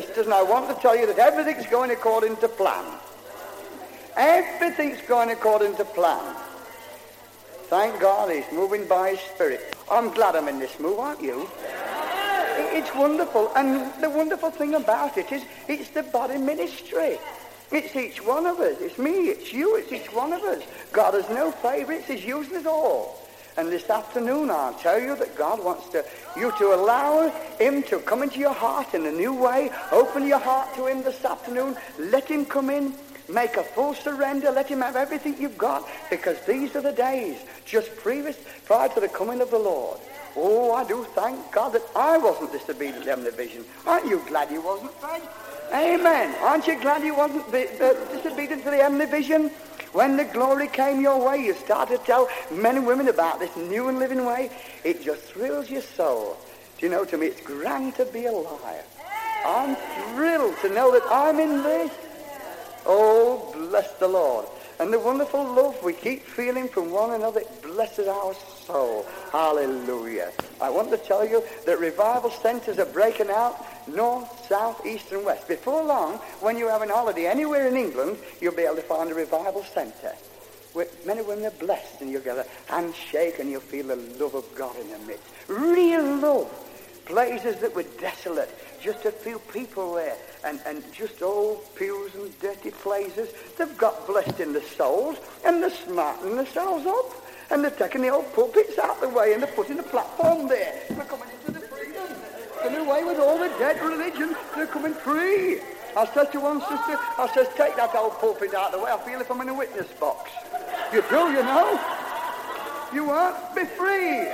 sisters, and I want to tell you that everything's going according to plan. Everything's going according to plan. Thank God he's moving by his spirit. I'm glad I'm in this move, aren't you? It's wonderful. And the wonderful thing about it is it's the body ministry. It's each one of us. It's me, it's you, it's each one of us. God has no favorites. He's using us all. And this afternoon I'll tell you that God wants to, you to allow him to come into your heart in a new way. Open your heart to Him this afternoon. Let Him come in. Make a full surrender. Let him have everything you've got because these are the days just previous, prior to the coming of the Lord. Oh, I do thank God that I wasn't disobedient to the vision. Aren't you glad you wasn't, Fred? Amen. Aren't you glad you wasn't be, uh, disobedient to the heavenly vision? When the glory came your way, you started to tell men and women about this new and living way. It just thrills your soul. Do you know, to me, it's grand to be alive. I'm thrilled to know that I'm in this. Oh, bless the Lord. And the wonderful love we keep feeling from one another it blesses our soul. Hallelujah. I want to tell you that revival centers are breaking out north, south, east, and west. Before long, when you have an holiday anywhere in England, you'll be able to find a revival center. Where men and women are blessed, and you'll get a handshake, and you'll feel the love of God in the midst. Real love. Places that were desolate, just a few people there and, and just old pews and dirty places. They've got blessed in the souls and they're smartening themselves up. And they're taking the old pulpits out the way and they're putting the platform there. They're coming into the freedom. They're away with all the dead religion. They're coming free. I said to one sister, I says, take that old pulpit out of the way. I feel if I'm in a witness box. You do, you know. You are. Be free.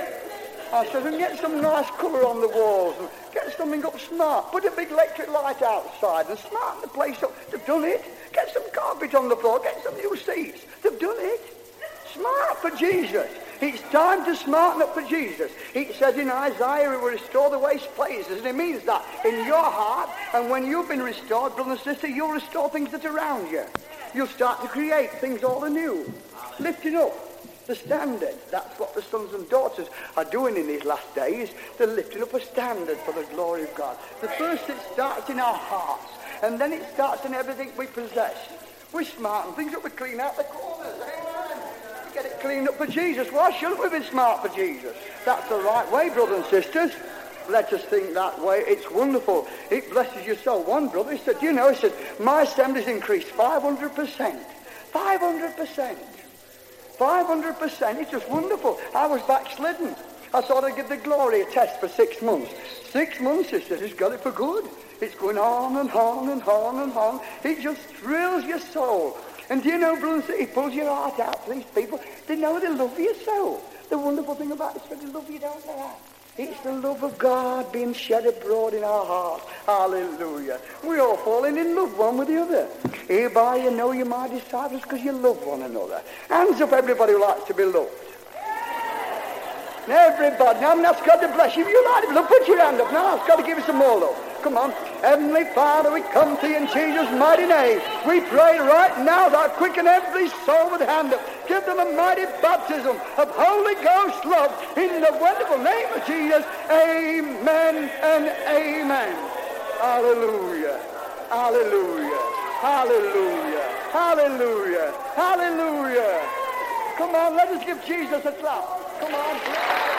I said, and get some nice colour on the walls and get something up smart. Put a big electric light outside and smarten the place up. They've done it. Get some carpet on the floor. Get some new seats. They've done it. Smart for Jesus. It's time to smarten up for Jesus. He says in Isaiah, he will restore the waste places. And it means that in your heart, and when you've been restored, brother and sister, you'll restore things that are around you. You'll start to create things all anew. Lifting up the standard. That's what the sons and daughters are doing in these last days. They're lifting up a standard for the glory of God. The first it starts in our hearts, and then it starts in everything we possess. We're smart and things up, we clean out the corners. Amen. Get it cleaned up for Jesus. Why shouldn't we be smart for Jesus? That's the right way, brothers and sisters. Let us think that way. It's wonderful. It blesses your soul. One brother, he said, you know, he said, my assembly's increased 500%. 500%. 500%. It's just wonderful. I was backslidden. I thought I'd give the glory a test for six months. Six months, said, he's got it for good. It's going on and on and on and on. It just thrills your soul. And do you know, brothers, it pulls your heart out these people. They know they love you so. The wonderful thing about it is they love you, don't they? It's the love of God being shed abroad in our hearts. Hallelujah. We're all falling in love one with the other. Hereby you know you're my disciples because you love one another. Hands up everybody who likes to be loved. Everybody. Now I'm going to bless you. You to be loved, put your hand up. Now I've got to give you some more though. Come on. Heavenly Father, we come to you in Jesus' mighty name. We pray right now that quicken every soul with hand up. Give them a mighty baptism of Holy Ghost love in the wonderful name of Jesus. Amen and amen. Hallelujah. Hallelujah. Hallelujah. Hallelujah. Hallelujah. Come on, let us give Jesus a clap. Come on.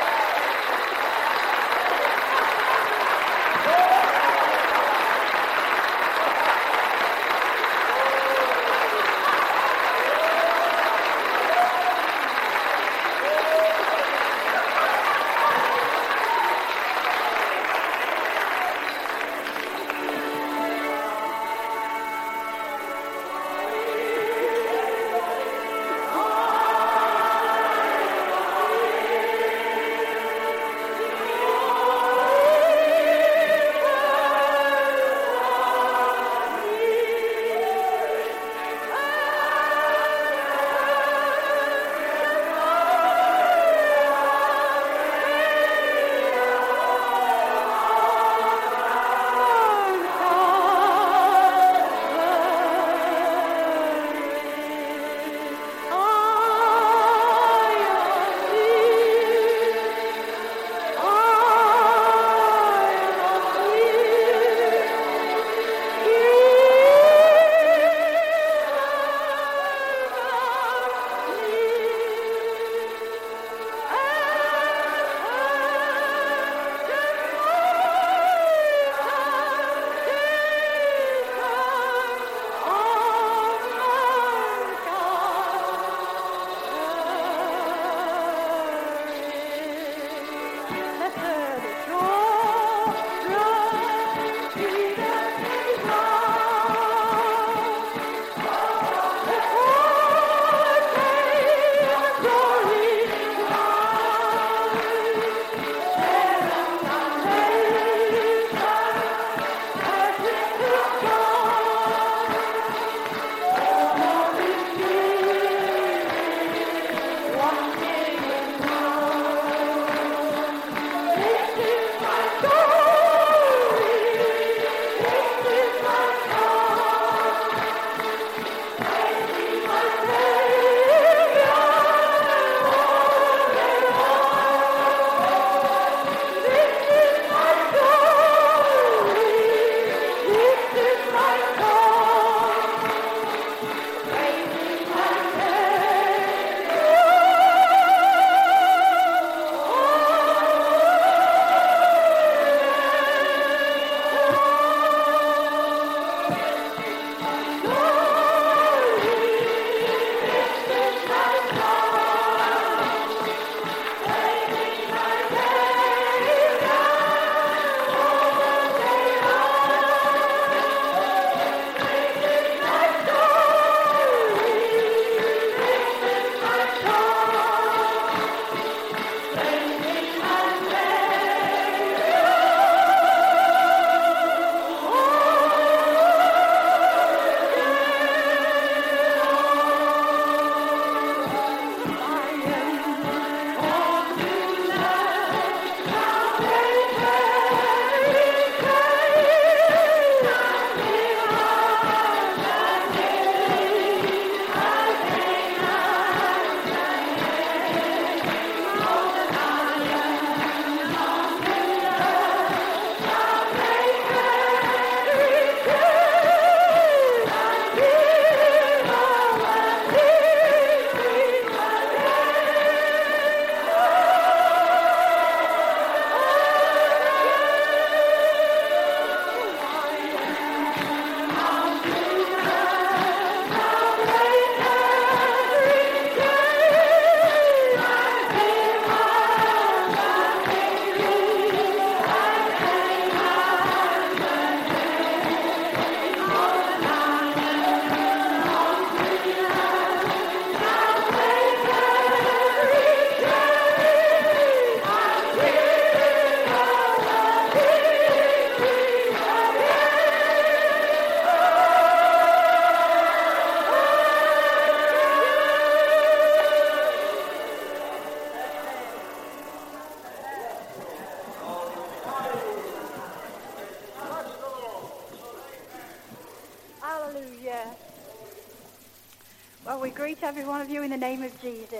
Every one of you in the name of Jesus.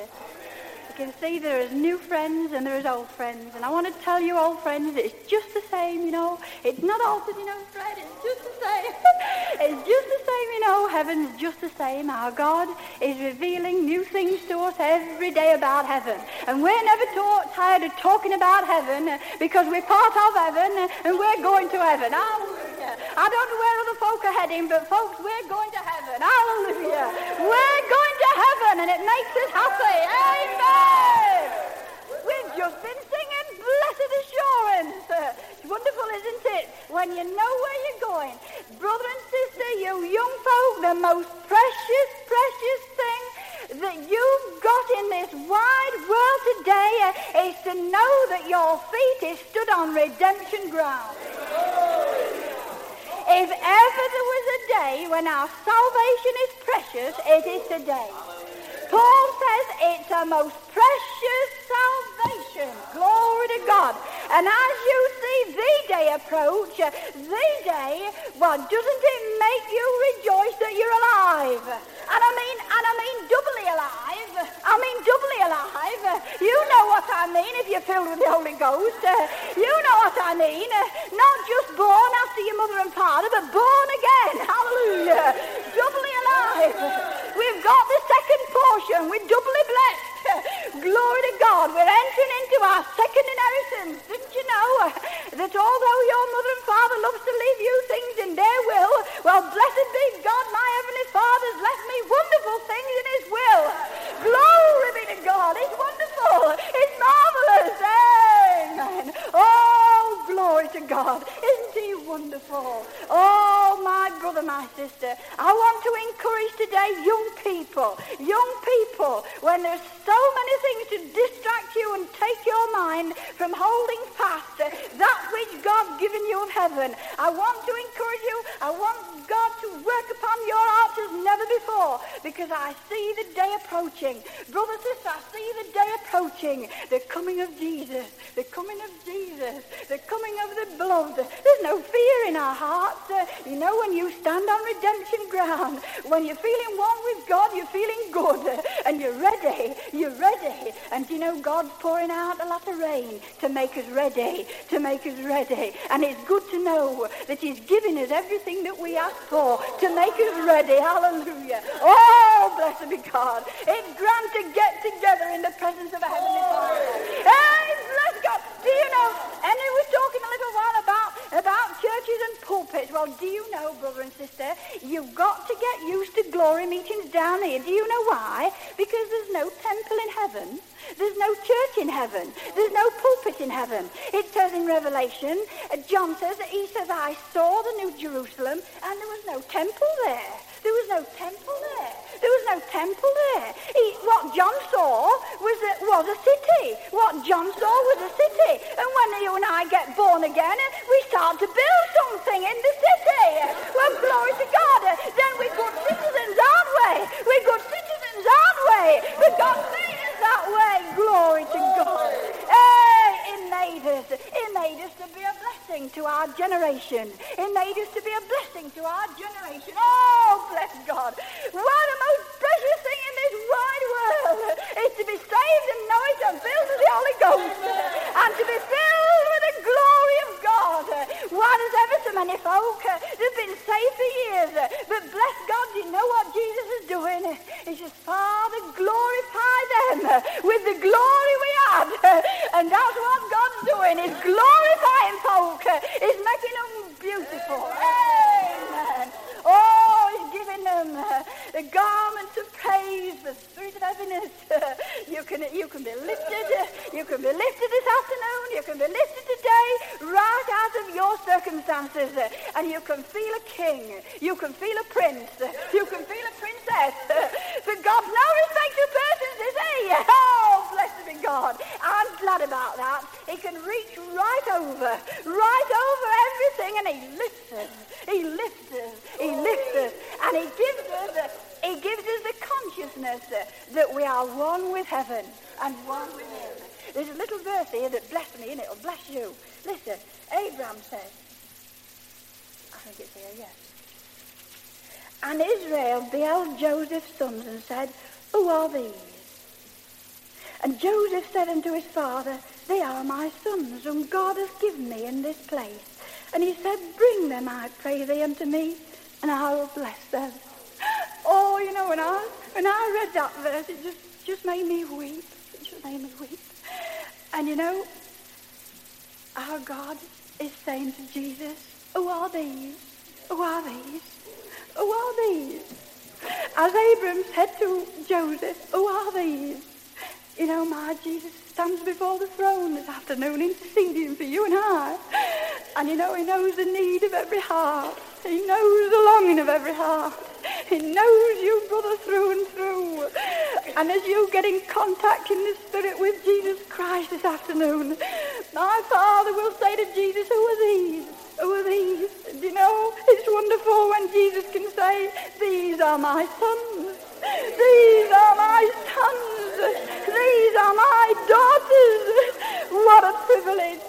You can see there is new friends and there is old friends. And I want to tell you, old friends, it's just the same, you know. It's not altered, you know, Fred. It's just the same. it's just the same, you know. Heaven's just the same. Our God is revealing new things to us every day about heaven. And we're never tired of talking about heaven uh, because we're part of heaven uh, and we're going to heaven. I don't know where other folk are heading, but folks, we're going to heaven. Hallelujah. We're going to heaven and it makes us happy. Amen. We've just been singing Blessed Assurance. It's wonderful, isn't it? When you know where you're going. Brother and sister, you young folk, the most precious, precious thing that you've got in this wide world today uh, is to know that your feet is stood on redemption ground. If ever there was a day when our salvation is precious, it is today. Paul says it's a most precious salvation. Glory to God. And as you see the day approach, the day, well, doesn't it make you rejoice that you're alive? And I mean, and I mean doubly alive. I mean doubly alive. You know what I mean if you're filled with the Holy Ghost. You know what I mean. Not just born after your mother and father, but born again. Hallelujah. Doubly alive. We've got the second portion. We're doubly blessed. Glory to God. We're entering into our second inheritance. Didn't you know that although your mother and father loves to leave you things in their will, well, blessed be God, my heavenly Father's left me wonderful things in his will. Glory be to God. It's wonderful. It's marvelous. Amen. Oh, glory to God. Isn't he wonderful? Oh, my brother, my sister, I want to encourage today young people, young people, when there's so many things to distract you and take your mind from holding fast that which God's given you of heaven. I want to encourage you. I want God to work upon your hearts as never before because I see the day approaching. Brother, sister, I see the day approaching. The coming of Jesus. The coming of Jesus. The coming of the beloved. There's no fear in our hearts. Uh, you know, when you stand on redemption ground, when you're feeling one with God, you're feeling good uh, and you're ready. You're ready. And you know, God's pouring out a lot of rain to make us ready. To make us ready. And it's good to know that He's giving us everything that we ask for to make us ready. Hallelujah. Oh, blessed be God. It's grand to get together in the presence of a heavenly Father. Hey, bless God. Do you know, and we was a little while about, about churches and pulpits. Well, do you know, brother and sister, you've got to get used to glory meetings down here. Do you know why? Because there's no temple in heaven. There's no church in heaven. There's no pulpit in heaven. It says in Revelation, uh, John says, that he says, I saw the New Jerusalem and there was no temple there. There was no temple there. There was no temple there. He, what John saw was a, was a city. What John saw was a city. And when you and I get born again, we start to build something in the city. Well, glory to God. Then we're good citizens, aren't we? We're good citizens, aren't we? But God made us that way. Glory to God. Hey, it made us. It made us to be a blessing to our generation. It made us to be a blessing to our generation. Oh, bless God. What a most precious thing in this wide world is to be saved and know it and filled with the Holy Ghost and to be filled with the glory of God. Why does ever so many folk uh, they've been saved for years, but bless God, you know what Jesus is doing? He says, Father, glorify them with the glory we had. And that's what God's doing, is glorifying folk. He's making them beautiful. Amen. Oh, he's giving them uh, the garments of praise, the spirit of heaviness. Uh, you can you can be lifted. You can be lifted this afternoon. You can be lifted today, right out of your circumstances, and you can feel a king. You can feel a prince. Uh, you can feel a princess. Uh, but God's no respect of persons, is he? Oh, blessed be God. I'm glad about that. He can reach right over, right over everything, and he lifts us. He lifts us. He lifts us, and he gives us. He gives us the consciousness that we are one with heaven and one with him. There's a little verse here that blessed me, and it'll bless you. Listen, Abraham says, I think it's here, yes. And Israel beheld Joseph's sons and said, Who are these? And Joseph said unto his father, They are my sons, whom God hath given me in this place. And he said, Bring them, I pray thee, unto me, and I will bless them. Oh, you know, when I when I read that verse, it just just made me weep. It just made me weep. And you know, our God is saying to Jesus, Who are these? Who are these? Who are these? As Abram said to Joseph, Who are these? You know, my Jesus stands before the throne this afternoon interceding for you and I. And you know, he knows the need of every heart. He knows the longing of every heart. He knows you, brother, through and through. And as you get in contact in the Spirit with Jesus Christ this afternoon, my Father will say to Jesus, who are these? Who are these? Do you know, it's wonderful when Jesus can say, these are my sons. These are my sons. These are my daughters. What a privilege.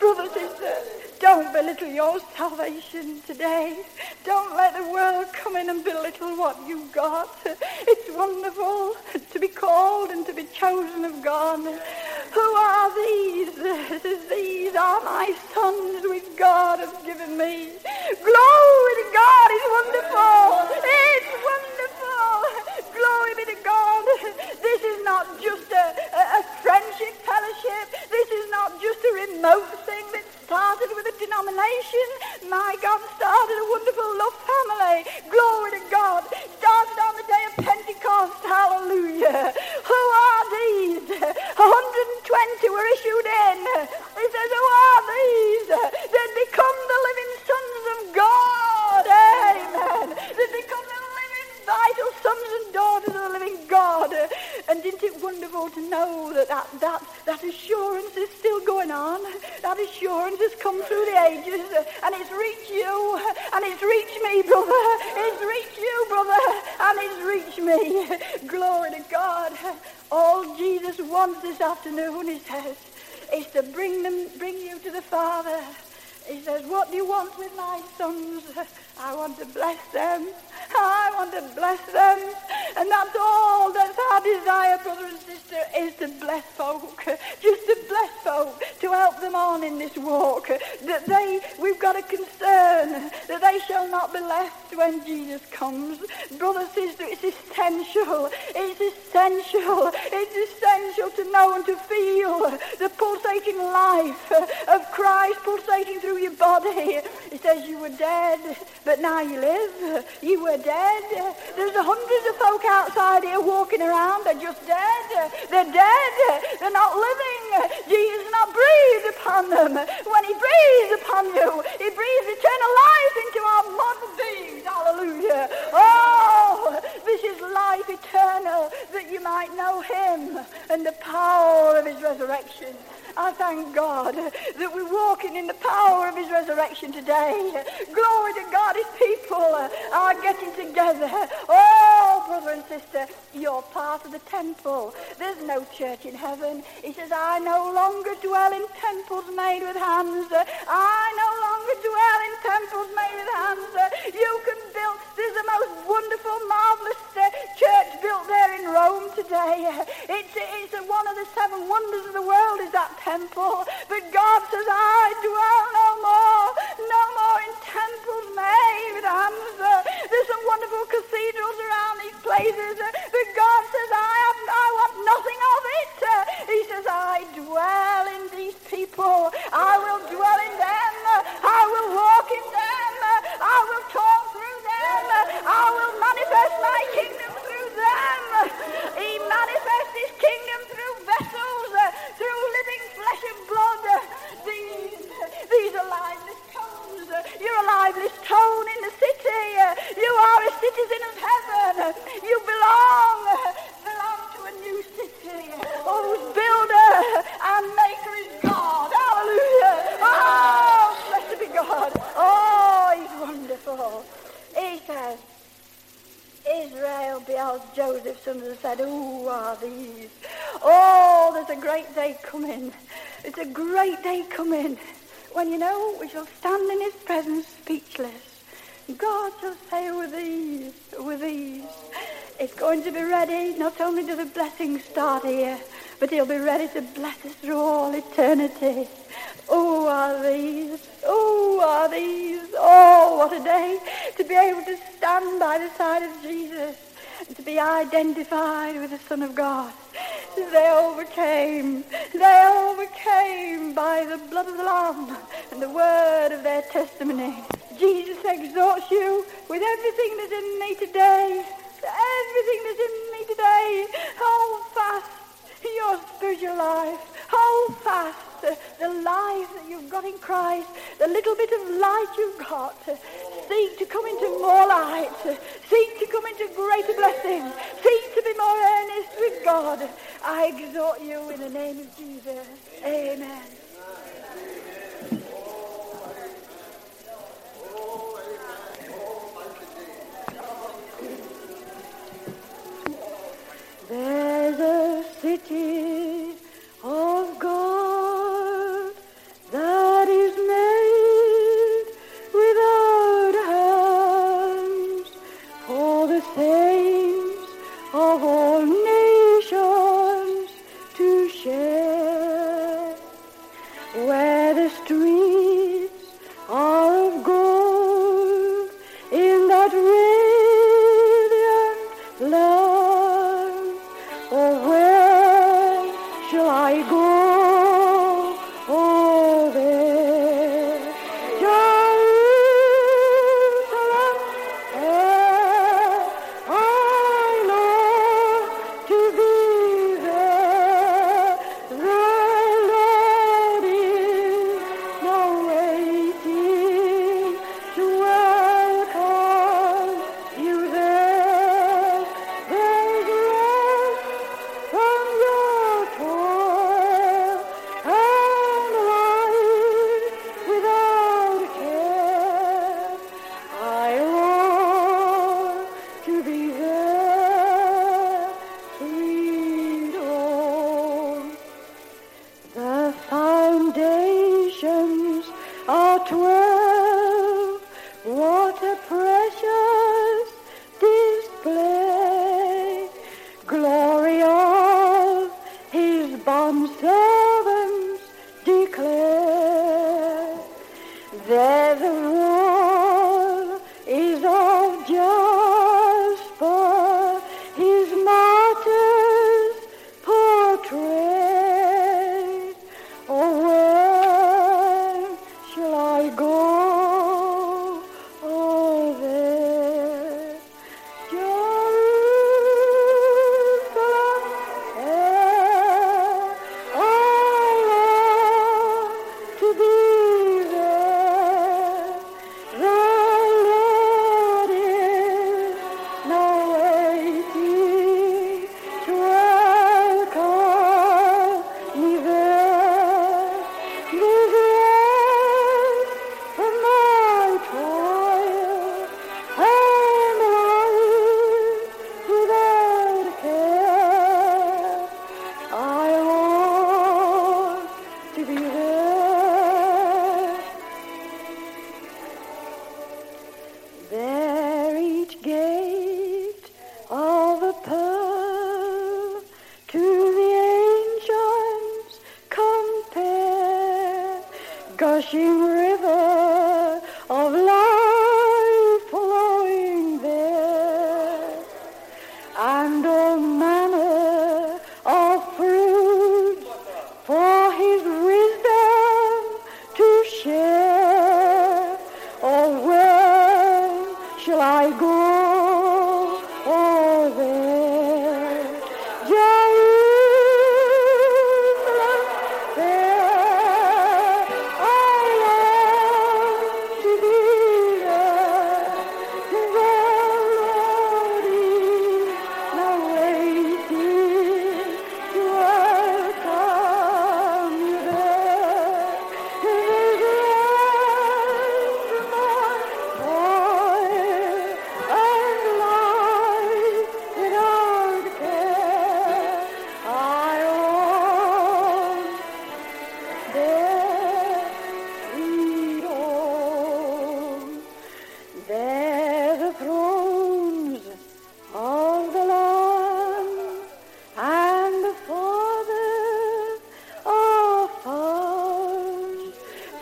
Brother, sister, don't belittle your salvation today. Don't let the world come in and belittle what you've got. It's wonderful to be called and to be chosen of God. Who are these? These are my sons which God has given me. Glory to God. It's wonderful. It's wonderful. Glory be to God. This is citizen of heaven. You belong, belong to a new city. Whose builder and maker is God. Hallelujah. Oh, blessed be God. Oh, he's wonderful. He says, Israel beheld Joseph's sons and said, Who are these? Oh, there's a great day coming. It's a great day coming when you know we shall stand in his presence speechless, God shall say with ease, with ease. It's going to be ready. Not only do the blessings start here, but he'll be ready to bless us through all eternity. Oh, are these, oh, are these, oh, what a day to be able to stand by the side of Jesus and to be identified with the Son of God. They overcame, they overcame by the blood of the Lamb and the word of their testimony. Jesus exhorts you with everything that's in me today, everything that's in me today. Hold fast your spiritual life. Hold fast the life that you've got in Christ, the little bit of light you've got. Seek to come into more light. Seek to come into greater blessing. Seek to be more earnest with God. I exhort you in the name of Jesus. Amen. There's a city of God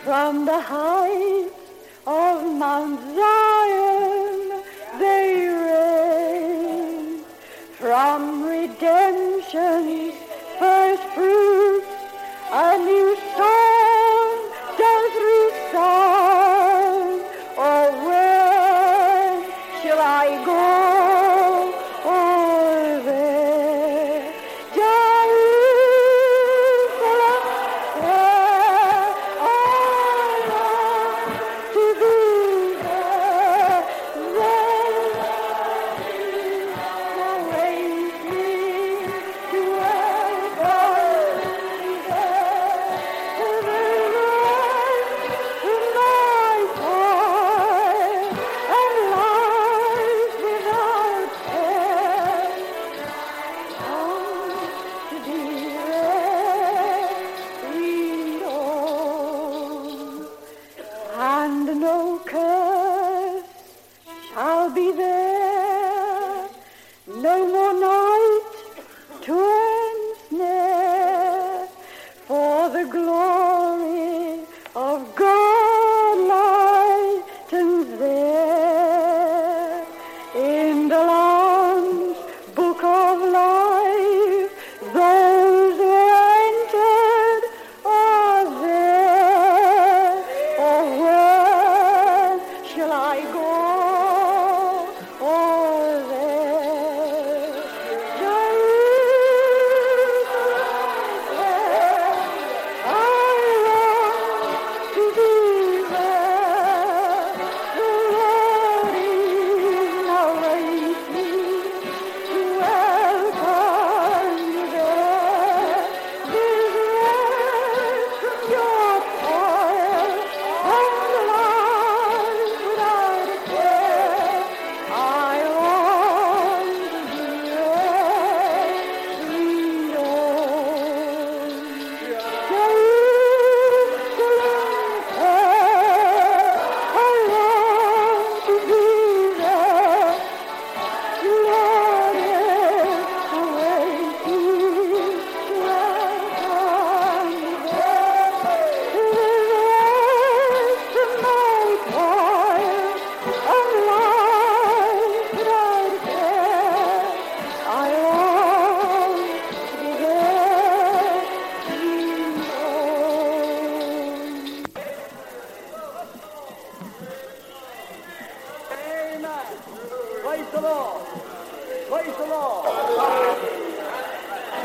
From the heights of Mount Zion they rain. From redemption's first fruits, a new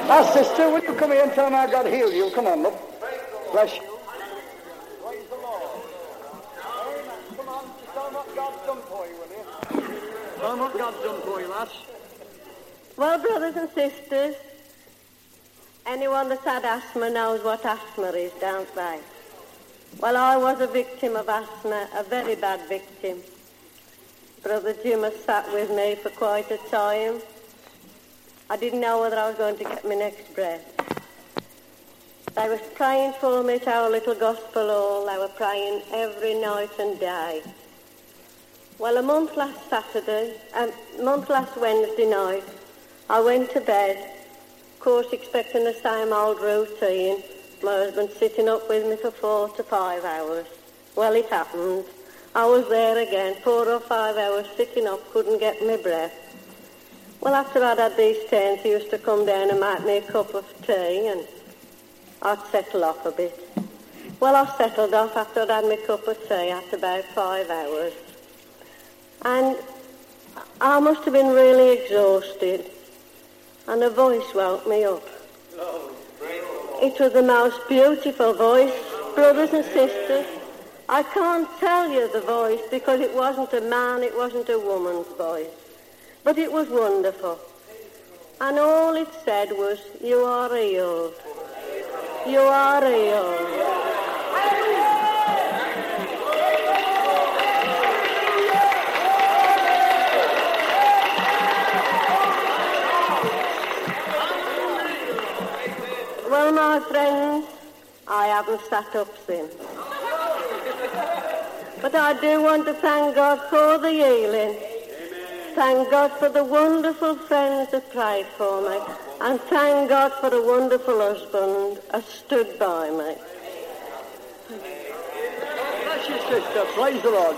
Now, sister, will you come here and tell me how God healed you? Come on, look. Bless you. Tell me what God's done for you, lads. Well, brothers and sisters, anyone that's had asthma knows what asthma is, don't they? Well, I was a victim of asthma, a very bad victim. Brother Jim has sat with me for quite a time. I didn't know whether I was going to get my next breath. They were praying for me at our little gospel hall. They were praying every night and day. Well, a month last Saturday, a month last Wednesday night, I went to bed, of course expecting the same old routine. My husband sitting up with me for four to five hours. Well, it happened. I was there again, four or five hours sitting up, couldn't get my breath. Well, after I'd had these turns, he used to come down and make me a cup of tea, and I'd settle off a bit. Well, I settled off after I'd had my cup of tea after about five hours. And I must have been really exhausted, and a voice woke me up. It was the most beautiful voice, brothers and sisters. I can't tell you the voice because it wasn't a man, it wasn't a woman's voice. But it was wonderful. And all it said was, you are healed. You are healed. Well, my friends, I haven't sat up since. But I do want to thank God for the healing. Thank God for the wonderful friends that prayed for me. And thank God for the wonderful husband that stood by me. Bless you, sister. Praise the Lord.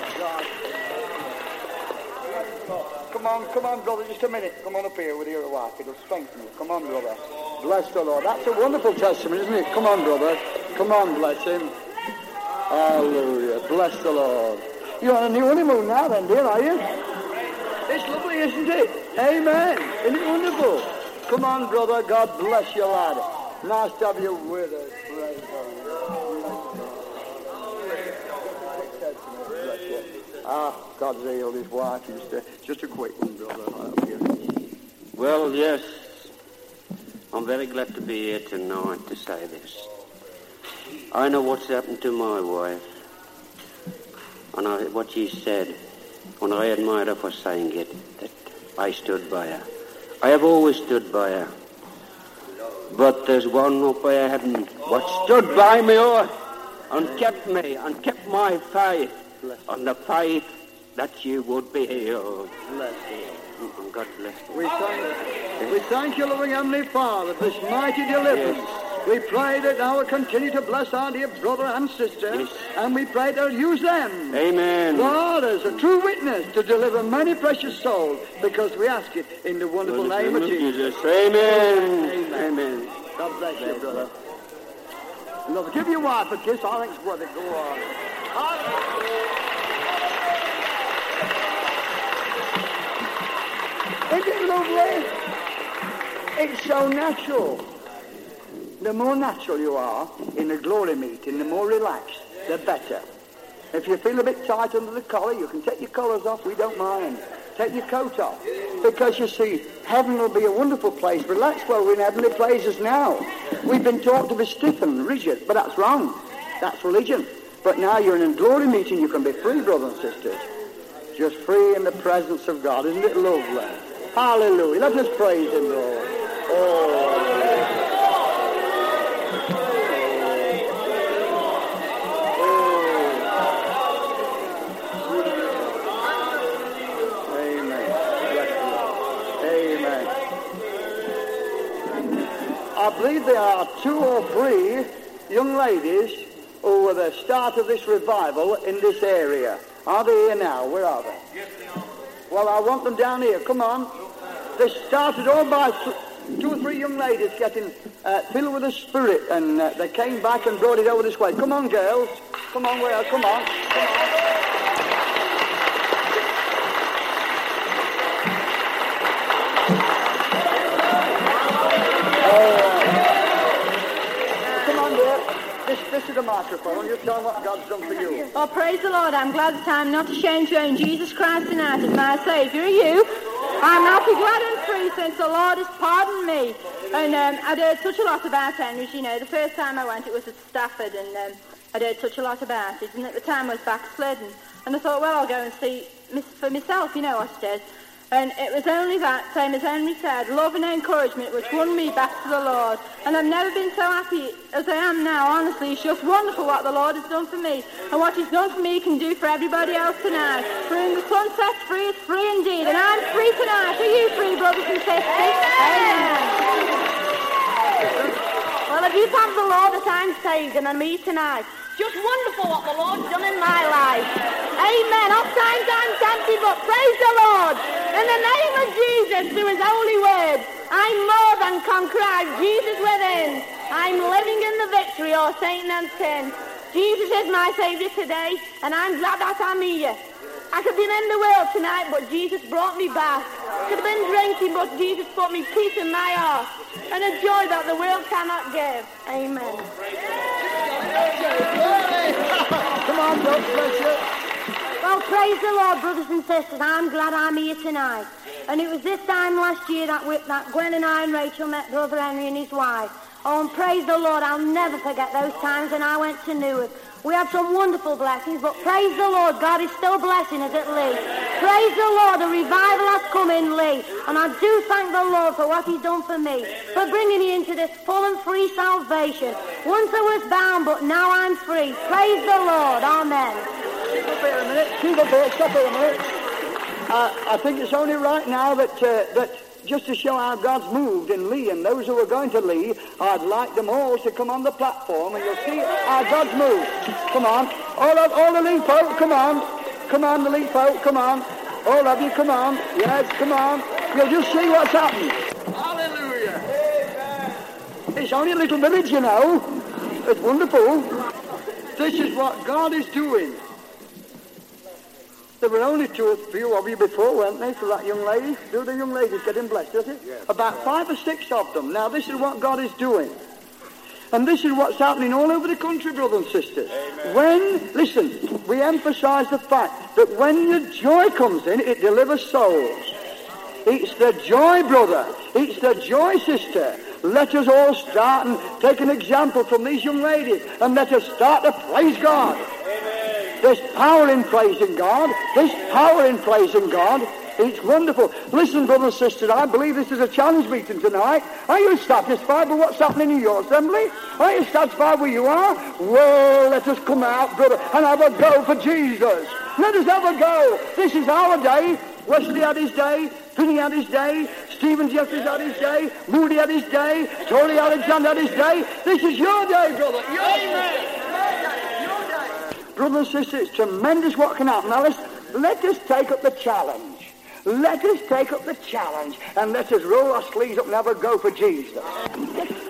Come on, come on, brother, just a minute. Come on up here with your wife. It'll strengthen you. Come on, brother. Bless the Lord. That's a wonderful testimony, isn't it? Come on, brother. Come on, bless him. Hallelujah. Bless the Lord. You're on a new honeymoon now then, dear, are you? It's lovely, isn't it? Amen. Isn't it wonderful? Come on, brother. God bless you, lad. Nice to have you with us. Praise Ah, God's healed his wife. Just a, just a quick one, brother. Well, yes. I'm very glad to be here tonight to say this. I know what's happened to my wife. I, what she said, and I admired her for saying it, that I stood by her. I have always stood by her. But there's one up I haven't, what stood by me oh, and kept me and kept my faith on the faith that you would be healed. Bless you. Mm, God bless you. We thank, we thank you, loving Heavenly Father, for this mighty deliverance. Yes. We pray that thou will continue to bless our dear brother and sister, yes. and we pray that you'll use them. Amen. God, as a true witness to deliver many precious souls, because we ask it in the wonderful name, name, of Jesus. Jesus. Amen. Amen. Amen. God bless you, brother. Lord, give your wife a kiss. I think it's worth it. Go on. Isn't it lovely? It's so natural. The more natural you are in a glory meeting, the more relaxed, the better. If you feel a bit tight under the collar, you can take your collars off. We don't mind. Take your coat off. Because you see, heaven will be a wonderful place. Relax well, we're in heavenly places now. We've been taught to be stiff and rigid, but that's wrong. That's religion. But now you're in a glory meeting, you can be free, brothers and sisters. Just free in the presence of God. Isn't it lovely? Hallelujah. Let us praise Him, Lord. Oh. I believe there are two or three young ladies who were the start of this revival in this area. Are they here now? Where are they? Yes, they are. Well, I want them down here. Come on. They started all by two or three young ladies getting uh, filled with the Spirit, and uh, they came back and brought it over this way. Come on, girls. Come on, where? Come on. Come on. Is the microphone. You tell what God's done for you. Oh, praise the Lord. I'm glad that I'm not ashamed to own Jesus Christ tonight as my Saviour. Are you? I'm happy, glad and free since the Lord has pardoned me. And um, I'd heard such a lot about Henry's. You know, the first time I went, it was at Stafford, and um, I'd heard such a lot about it. And at the time, I was backslidden. And I thought, well, I'll go and see for myself, you know, I said. And it was only that, same as Henry said, love and encouragement which won me back to the Lord. And I've never been so happy as I am now, honestly. It's just wonderful what the Lord has done for me. And what he's done for me he can do for everybody else tonight. For whom the Son sets free is free indeed. And I'm free tonight. Are you free, brothers and sisters? Amen. Well, if you thank the Lord that I'm saved and I'm here tonight, just wonderful what the Lord's done in my life. Amen. Oftentimes I'm tempted, but praise the Lord. In the name of Jesus, through his holy word, I'm more than conqueror. Jesus within. I'm living in the victory or Satan and sin. Jesus is my Saviour today, and I'm glad that I'm here. I could have been in the world tonight, but Jesus brought me back. Could have been drinking, but Jesus put me peace in my heart and a joy that the world cannot give. Amen. Come on. Well, praise the Lord, brothers and sisters. I'm glad I'm here tonight. And it was this time last year that, we, that Gwen and I and Rachel met Brother Henry and his wife. Oh, and praise the Lord, I'll never forget those times when I went to Newark. We had some wonderful blessings, but praise the Lord, God is still blessing us at Lee. Praise the Lord, the revival has come in Lee. And I do thank the Lord for what he's done for me, for bringing me into this full and free salvation. Once I was bound, but now I'm free. Praise the Lord. Amen. Keep here a minute. Keep. Stop here a minute. Uh, I think it's only right now that, uh, that just to show how God's moved in Lee and those who are going to Lee, I'd like them all to come on the platform and you'll see how God's moved. Come on. All, of, all the Lee folk, come on. Come on, the Lee folk, come on. All of you, come on. Yes, come on. You'll just see what's happened. Hallelujah. Amen. It's only a little village, you know. It's wonderful. This is what God is doing. There were only two or few of you before, weren't there, for that young lady? Do the young ladies get getting blessed, does it? Yes. About five or six of them. Now, this is what God is doing. And this is what's happening all over the country, brothers and sisters. Amen. When, listen, we emphasize the fact that when your joy comes in, it delivers souls. It's the joy, brother. It's the joy, sister. Let us all start and take an example from these young ladies and let us start to praise God. Amen. There's power in praising God. There's power in praising God. It's wonderful. Listen, brothers and sisters, I believe this is a challenge meeting tonight. Are you satisfied with what's happening in your assembly? Are you satisfied where you are? Well, let us come out, brother, and have a go for Jesus. Let us have a go. This is our day. Wesley had his day. Finney had his day. Stephen Jeffreys had his day. Moody had his day. Tony Alexander had his day. This is your day, brother. Your day. Your day. Brothers and sisters, it's tremendous what can happen. Now, let's, let us take up the challenge. Let us take up the challenge and let us roll our sleeves up and have a go for Jesus.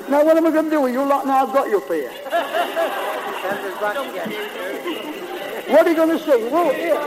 Now, what am I going to do with you lot now I've got you up here? what are you going to sing? Well, here.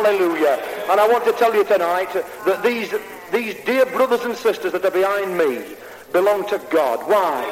Hallelujah. And I want to tell you tonight that these, these dear brothers and sisters that are behind me belong to God. Why?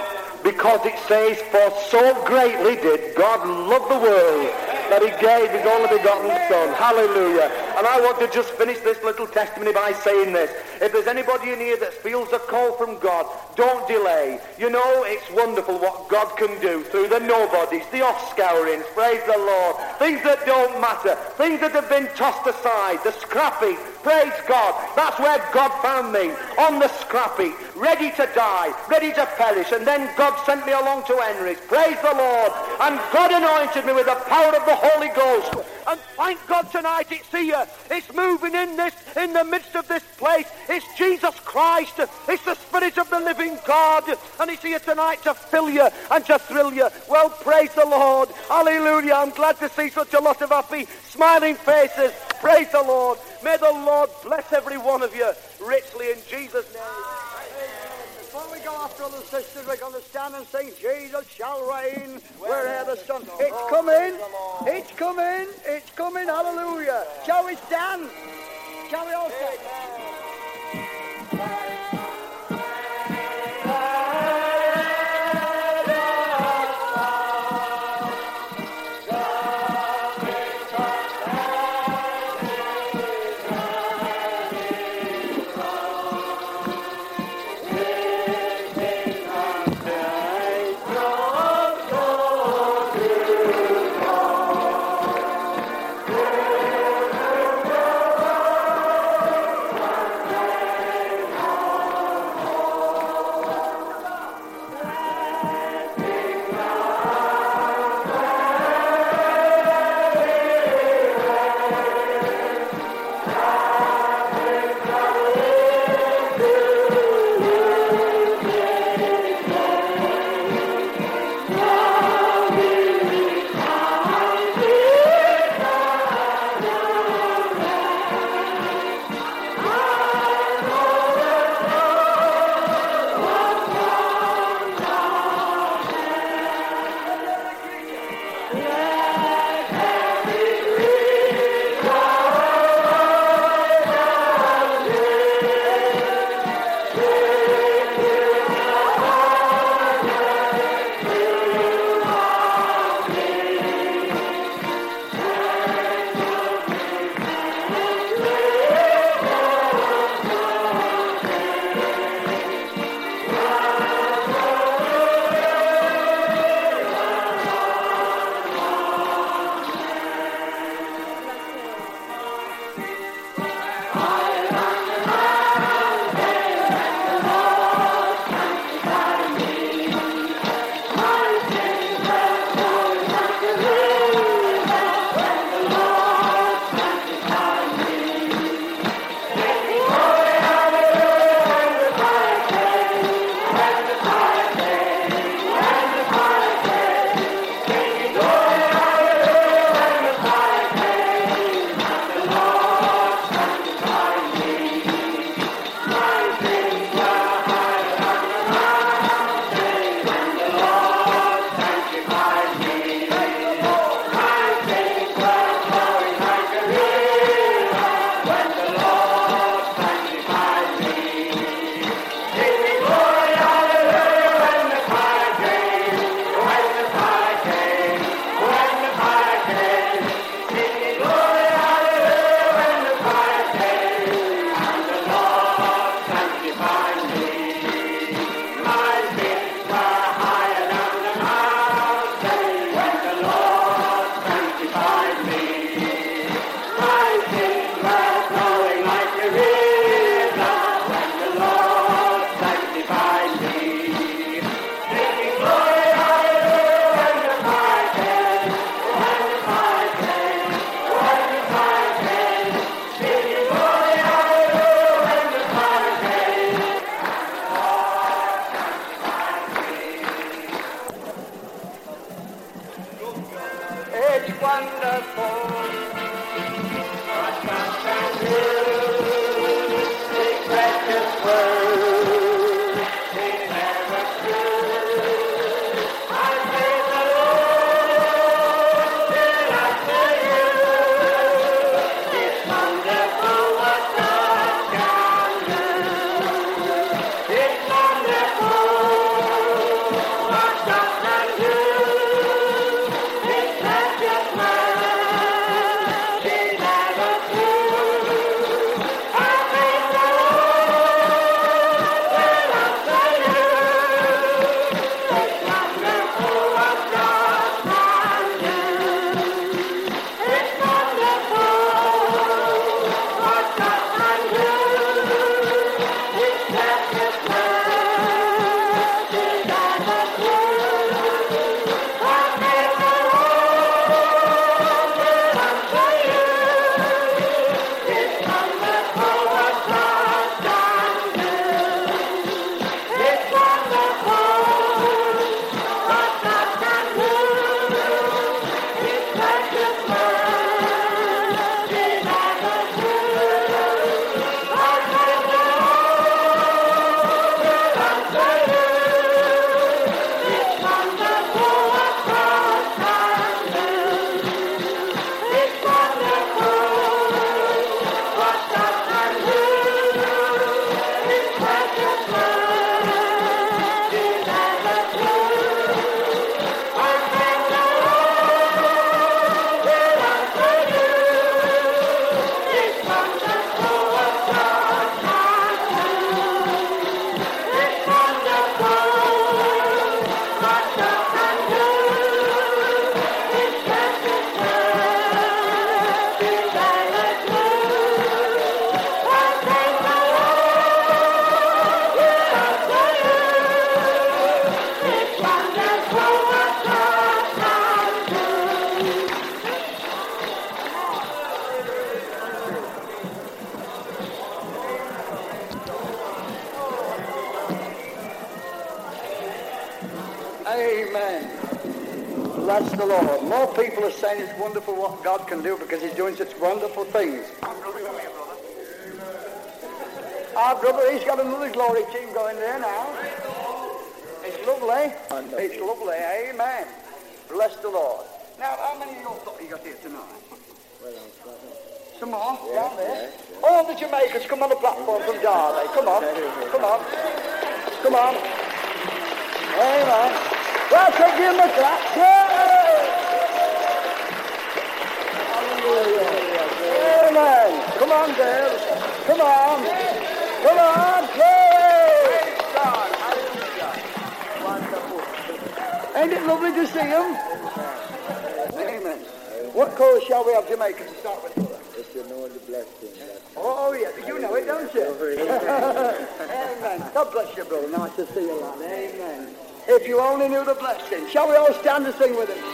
Because it says, for so greatly did God love the world that he gave his only begotten son. Hallelujah. And I want to just finish this little testimony by saying this. If there's anybody in here that feels a call from God, don't delay. You know, it's wonderful what God can do through the nobodies, the off-scourings, praise the Lord, things that don't matter, things that have been tossed aside, the scrappy, praise God. That's where God found me, on the scrappy, ready to die, ready to perish. And then God sent me along to Henry's, praise the Lord. And God anointed me with the power of the Holy Ghost. And thank God tonight it's here. It's moving in this, in the midst of this place. It's Jesus Christ. It's the Spirit of the living God. And He's here tonight to fill you and to thrill you. Well, praise the Lord. Hallelujah. I'm glad to see such a lot of happy, smiling faces. Praise the Lord. May the Lord bless every one of you richly in Jesus' name. Before we go off, brothers and sisters, we're going to stand and sing, Jesus shall reign wherever the sun. It's coming. It's coming. It's coming. Hallelujah. Shall we stand? Shall we all stand? Wonderful. Wonderful things. Our brother, he's got another glory team going there now. It's lovely. It's lovely. Amen. Bless the Lord. Now, how many of you got you got here tonight? Some more? Down there? All the Jamaicans come on the platform from Derby. Come on. Come on. Come on. Amen. Well, take him a clap. Yay! Hallelujah. Amen. Come on, girls. Come on. Come on. Yay! Ain't it lovely to see him? Amen. What chorus shall we have Jamaica to start with? If you know the blessing that oh, oh, yeah. You know it, don't you? Amen. God bless you, brother. Nice to see you, lad. Amen. If you only knew the blessing. Shall we all stand and sing with him?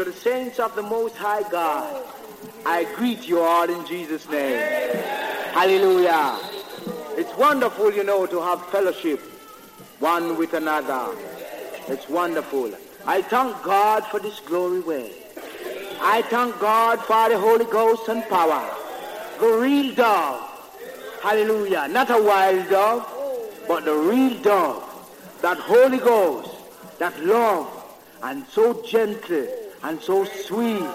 To the saints of the Most High God, I greet you all in Jesus' name. Hallelujah. It's wonderful, you know, to have fellowship one with another. It's wonderful. I thank God for this glory way. I thank God for the Holy Ghost and power. The real dove. Hallelujah. Not a wild dove, but the real dove. That Holy Ghost, that love, and so gentle and so sweet.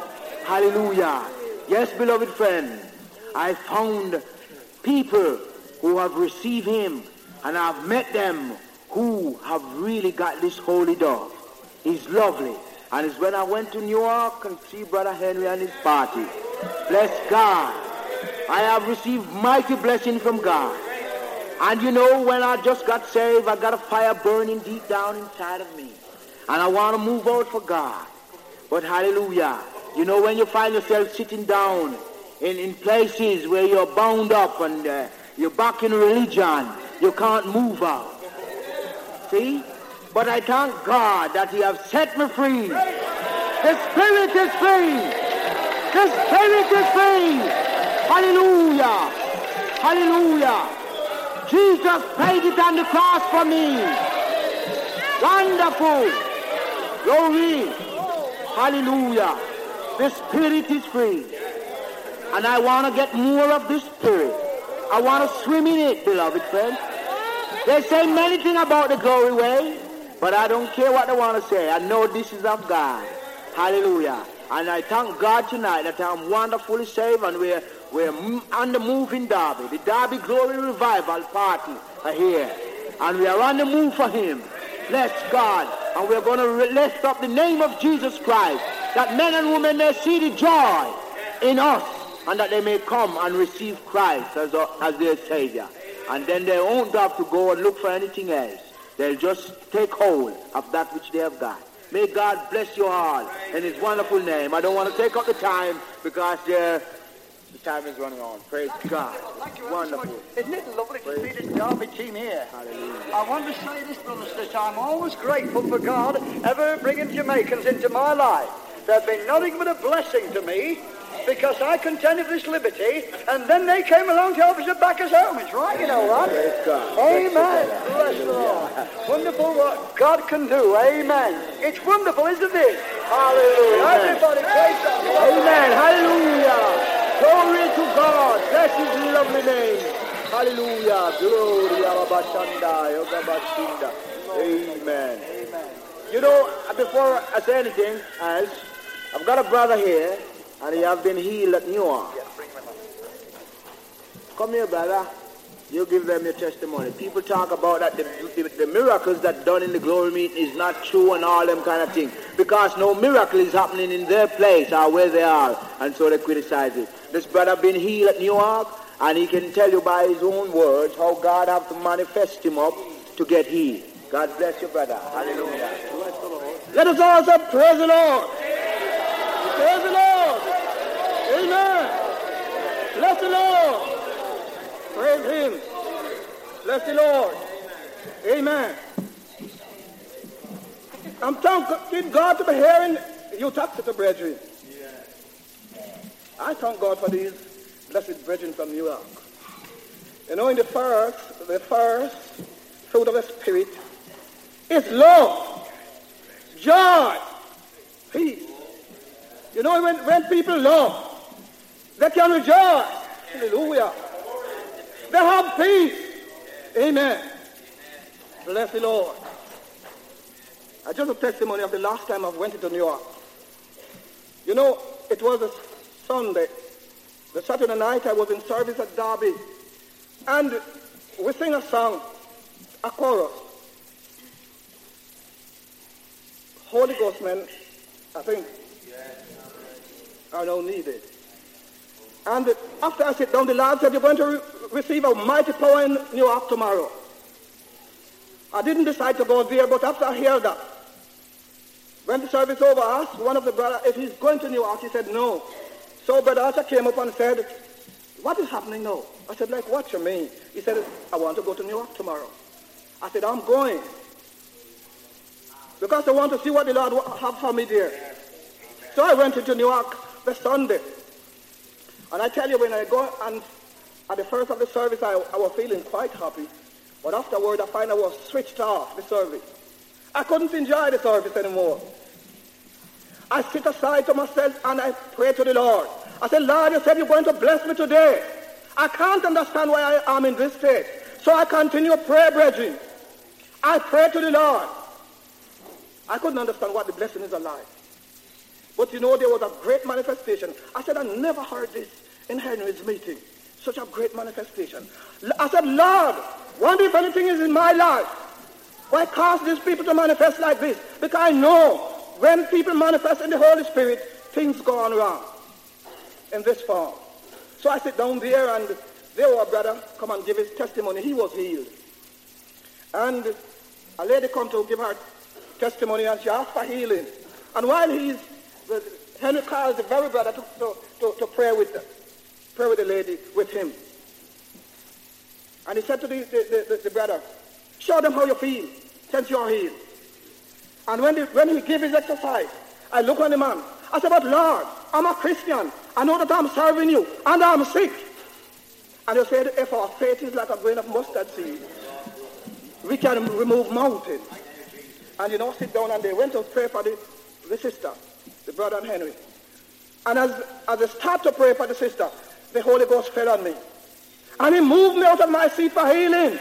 Hallelujah. Yes, beloved friend, I found people who have received him, and I've met them who have really got this holy dove. He's lovely. And it's when I went to Newark and see Brother Henry and his party. Bless God. I have received mighty blessing from God. And you know, when I just got saved, I got a fire burning deep down inside of me. And I want to move out for God. But hallelujah. You know, when you find yourself sitting down in, in places where you're bound up and uh, you're back in religion, you can't move out. See? But I thank God that He has set me free. The Spirit is free. The Spirit is free. Hallelujah. Hallelujah. Jesus paid it on the cross for me. Wonderful. Glory. Hallelujah. The Spirit is free. And I want to get more of this Spirit. I want to swim in it, beloved friends. They say many things about the glory way, but I don't care what they want to say. I know this is of God. Hallelujah. And I thank God tonight that I'm wonderfully saved and we're, we're on the move in Derby. The Derby Glory Revival Party are here. And we are on the move for him. Bless God. And we're going to lift up the name of Jesus Christ. That men and women may see the joy in us and that they may come and receive Christ as, a, as their Savior. And then they won't have to go and look for anything else. They'll just take hold of that which they have got. May God bless you all in his wonderful name. I don't want to take up the time because uh, the time is running on. Praise God. Wonderful. Isn't it lovely to see this Derby team here? Hallelujah. I want to say this, brothers, that I'm always grateful for God ever bringing Jamaicans into my life. They've been nothing but a blessing to me because I contended for this liberty, and then they came along to help us back us home. It's right, you know what? Amen. Bless the Lord. Wonderful what God can do. Amen. It's wonderful, isn't it? Hallelujah. Everybody, praise the Lord. Amen. Hallelujah. Glory to God. Bless his lovely name. Hallelujah. Glory. Amen. Amen. You know, before I say anything else, I've got a brother here, and he have been healed at Newark. Come here, brother. You give them your testimony. People talk about that the, the, the miracles that done in the glory meeting is not true and all them kind of things. Because no miracle is happening in their place or where they are. And so they criticize it. This brother been healed at Newark and he can tell you by his own words how God have to manifest him up to get healed. God bless you, brother. Hallelujah. Let us all say, praise the Lord. Praise the Lord. Amen. Bless the Lord. Praise him. Bless the Lord. Amen. I'm thanking God to be hearing you talk to the brethren. I thank God for these blessed brethren from Newark. You know, in the first, the first fruit of the Spirit is love, joy, peace. You know, when, when people love, they can rejoice. Hallelujah. They have peace. Amen. Bless the Lord. I just a testimony of the last time I went into Newark. You know, it was a Sunday. The Saturday night I was in service at Derby. And we sing a song, a chorus. Holy Ghost men, I think, are now needed. And after I sit down, the Lord said, you're going to re- receive a mighty power in Newark tomorrow. I didn't decide to go there, but after I hear that, when the service over, I asked one of the brothers if he's going to Newark. He said, no. So Brother Archer came up and said, what is happening now? I said, like, what you mean? He said, I want to go to Newark tomorrow. I said, I'm going. Because I want to see what the Lord have for me there. So I went into Newark the Sunday. And I tell you, when I go and at the first of the service, I, I was feeling quite happy. But afterward, I find I was switched off the service. I couldn't enjoy the service anymore. I sit aside to myself and I pray to the Lord. I said, Lord, you said you're going to bless me today. I can't understand why I am in this state. So I continue prayer, pray, brethren. I pray to the Lord. I couldn't understand what the blessing is alive. But you know, there was a great manifestation. I said, I never heard this in Henry's meeting. Such a great manifestation. I said, Lord, wonder if anything is in my life. Why cause these people to manifest like this? Because I know when people manifest in the Holy Spirit, things go on wrong in this form. So I sit down there and there was a brother come and give his testimony. He was healed. And a lady come to give her testimony and she asked for healing. And while he's, Henry calls the very brother to, to, to, to pray with the, pray with the lady, with him. And he said to the, the, the, the brother, show them how you feel since you're healed. And when, the, when he gave his exercise, I look on the man. I said, but Lord, I'm a Christian. I know that I'm serving you, and I'm sick. And he said, if our faith is like a grain of mustard seed, we can remove mountains. And you know, sit down and they went to pray for the, the sister, the brother and Henry. And as, as they start to pray for the sister, the Holy Ghost fell on me. And he moved me out of my seat for healing.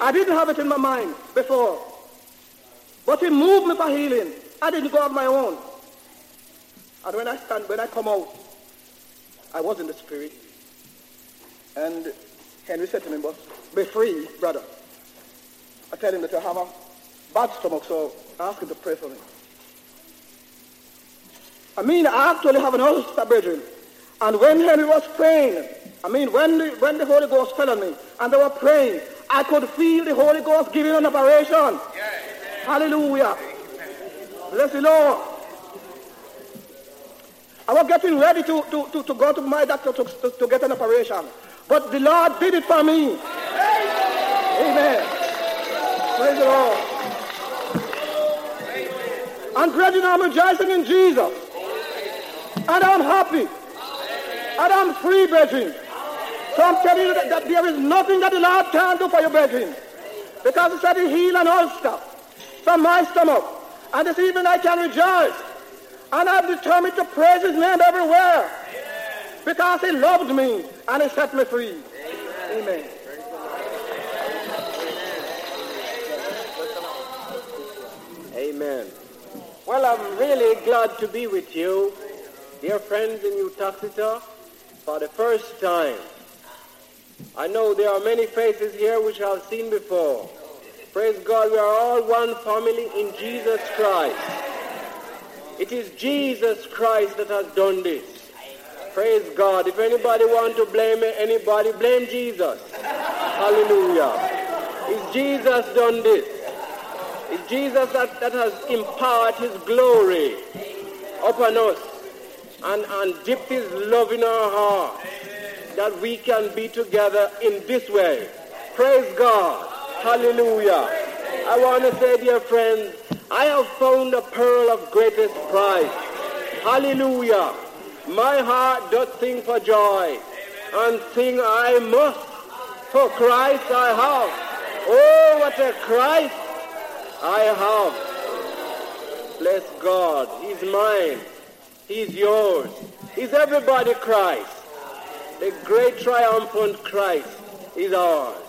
I didn't have it in my mind before. But he moved me for healing. I didn't go on my own. And when I stand, when I come out, I was in the spirit. And Henry said to me, but be free, brother. I tell him that I have a bad stomach, so I ask him to pray for me. I mean, I actually have an ulcer, brethren. And when Henry was praying, I mean, when the, when the Holy Ghost fell on me, and they were praying, I could feel the Holy Ghost giving an operation. Hallelujah. Bless the Lord. I was getting ready to, to, to, to go to my doctor to, to, to get an operation. But the Lord did it for me. Amen. Praise the Lord. And brethren, I'm rejoicing in Jesus. And I'm happy. And I'm free, brethren. So I'm telling you that, that there is nothing that the Lord can do for you, brethren. Because he said he heal and ulcer from my stomach. And this evening I can rejoice. And I'm determined to praise his name everywhere. Because he loved me and he set me free. Amen. Amen. Well, I'm really glad to be with you, dear friends in Uttoxeter, for the first time. I know there are many faces here which I've seen before. Praise God, we are all one family in Jesus Christ. It is Jesus Christ that has done this. Praise God. If anybody want to blame anybody, blame Jesus. Hallelujah. It's Jesus done this. It's Jesus that, that has imparted his glory upon us and, and his love in our hearts that we can be together in this way. Praise God. Hallelujah. I want to say, dear friends, I have found a pearl of greatest price. Hallelujah. My heart doth sing for joy and sing I must. For Christ I have. Oh, what a Christ I have. Bless God. He's mine. He's yours. He's everybody Christ. The great triumphant Christ is ours.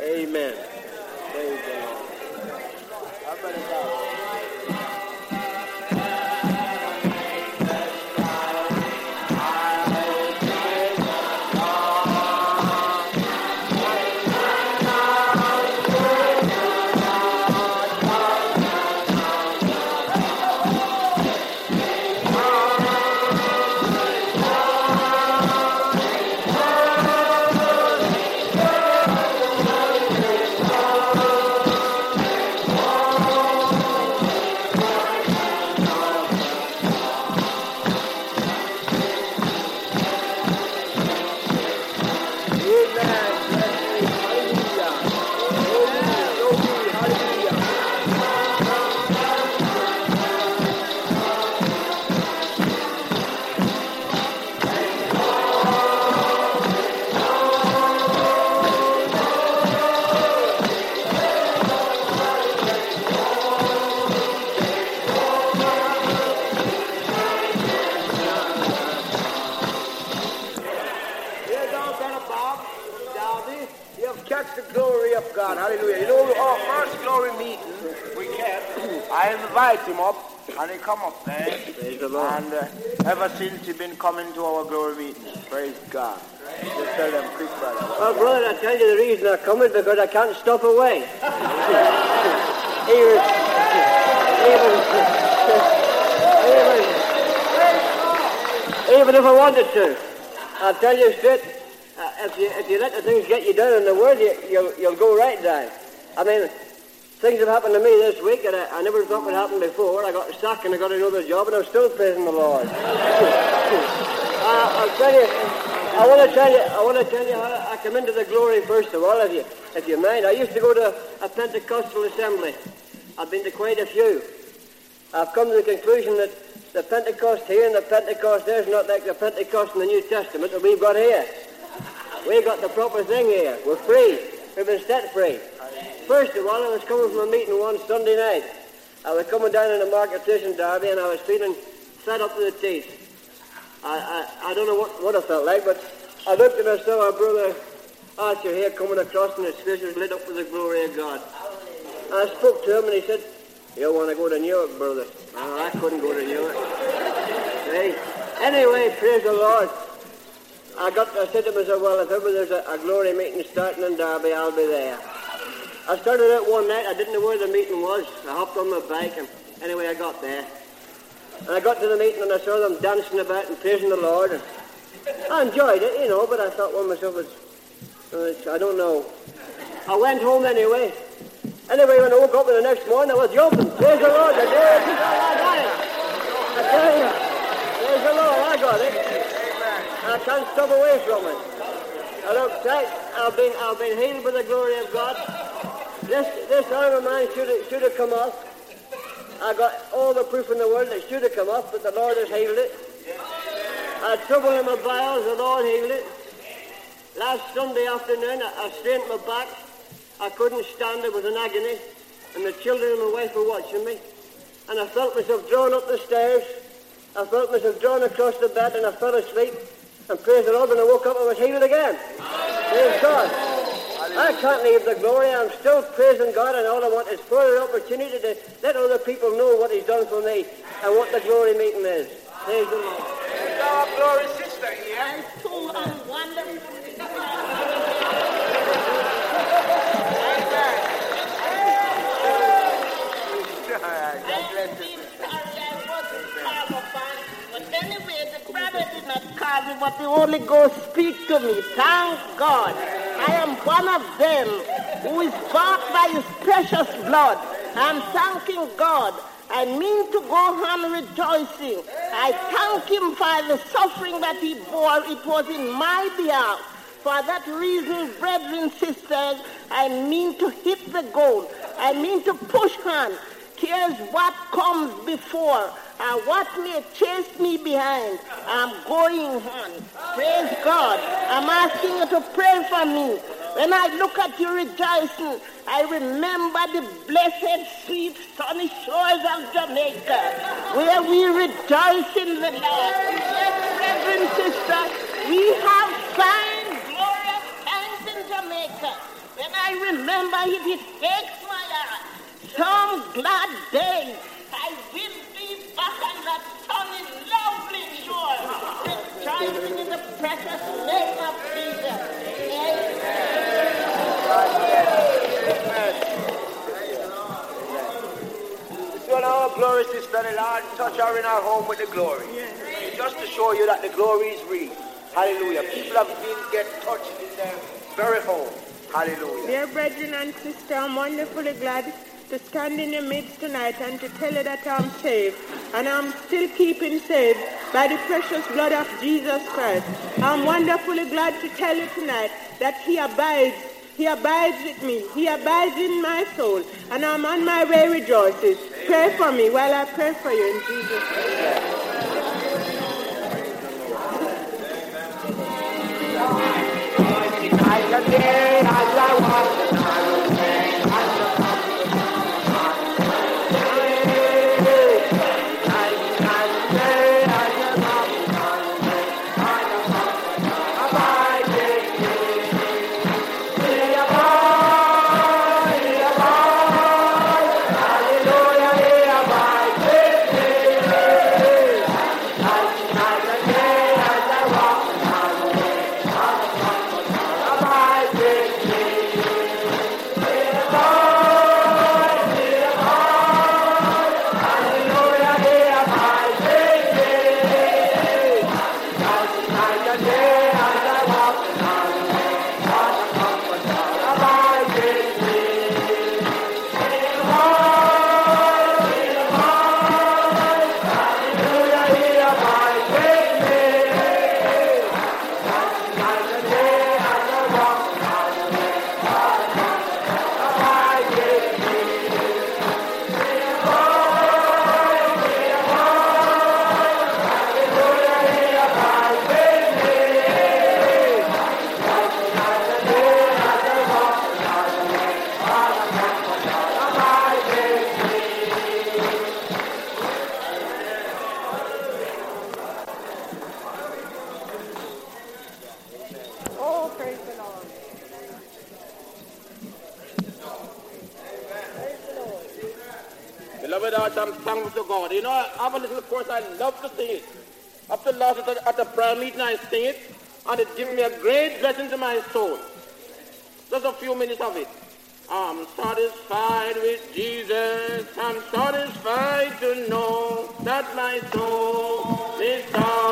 Amen. Praise God. Hallelujah. You know, our first glory meeting we kept, I invite him up And he come up there. Praise the Lord. And uh, ever since he been coming to our glory meetings, praise God. Just tell them quick, brother. Well, brother, I tell you the reason I come is because I can't stop away. even, even, even if I wanted to, I'll tell you straight, uh, if you if you let the things get you down in the world, you, you'll you'll go right down. I mean, things have happened to me this week that I, I never thought would happen before. I got sacked and I got another job, and I'm still praising the Lord. uh, I'll tell you. I want to tell you. I want to tell you how I come into the glory first of all, if you if you mind. I used to go to a Pentecostal assembly. I've been to quite a few. I've come to the conclusion that the Pentecost here and the Pentecost there is not like the Pentecost in the New Testament that we've got here. We got the proper thing here. We're free. We've been set free. First of all, I was coming from a meeting one Sunday night. I was coming down in the market in Derby, and I was feeling fed up to the teeth. I, I, I don't know what, what I felt like, but I looked and I saw our brother Archer here coming across, and his face was lit up with the glory of God. I spoke to him, and he said, you want to go to Newark, brother? No, I couldn't go to Newark. Hey, anyway, praise the Lord. I got. I said to myself, well, if ever there's a, a glory meeting starting in Derby, I'll be there. I started out one night. I didn't know where the meeting was. I hopped on my bike, and anyway, I got there. And I got to the meeting, and I saw them dancing about and praising the Lord. And I enjoyed it, you know, but I thought, well, myself, it's, I don't know. I went home anyway. Anyway, when I woke up the next morning, I was jumping. Praise the Lord, I did. I got it. I tell you, praise the Lord, I got it. I can't stop away from it. I look tight. I've been, I've been healed by the glory of God. This, this arm of mine should have, should have come off. I got all the proof in the world that should have come off, but the Lord has healed it. I had trouble in my bowels, the Lord healed it. Last Sunday afternoon, I, I strained my back. I couldn't stand it was an agony. And the children and my wife were watching me. And I felt myself drawn up the stairs. I felt myself drawn across the bed and I fell asleep. And praise the Lord, when I woke up, I was healed again. Praise God. I can't leave the glory. I'm still praising God, and all I want is further opportunity to let other people know what He's done for me and what the glory meeting is. Praise the Lord. There's our glory sister here. And two wonderful. Holy Ghost speak to me. Thank God. I am one of them who is bought by his precious blood. I'm thanking God. I mean to go on rejoicing. I thank him for the suffering that he bore. It was in my behalf. For that reason, brethren, sisters, I mean to hit the goal. I mean to push on. Here's what comes before and what may chase me behind. I'm going on. Praise God. I'm asking you to pray for me. When I look at you rejoicing, I remember the blessed, sweet, sunny shores of Jamaica, where we rejoice in the Lord. Brethren, sister, we have fine, glorious times in Jamaica. When I remember it, it takes my heart. Some glad day, I will be back on that sunny, lovely shore, rejoicing in the precious name of Jesus. Amen. It's when our glory sister, the Lord touch her in our home with the glory. Just to show you that the glory is real. Hallelujah. People have been get touched in their very home. Hallelujah. Dear brethren and sister, I'm wonderfully glad to stand in your midst tonight and to tell you that I'm saved. And I'm still keeping saved by the precious blood of Jesus Christ. I'm wonderfully glad to tell you tonight that he abides. He abides with me. He abides in my soul. And I'm on my way rejoicing. Pray for me while I pray for you in Jesus' name. Hallelujah. Meeting, I sing it, and it gives me a great blessing to my soul. Just a few minutes of it. I'm satisfied with Jesus. I'm satisfied to know that my soul is satisfied.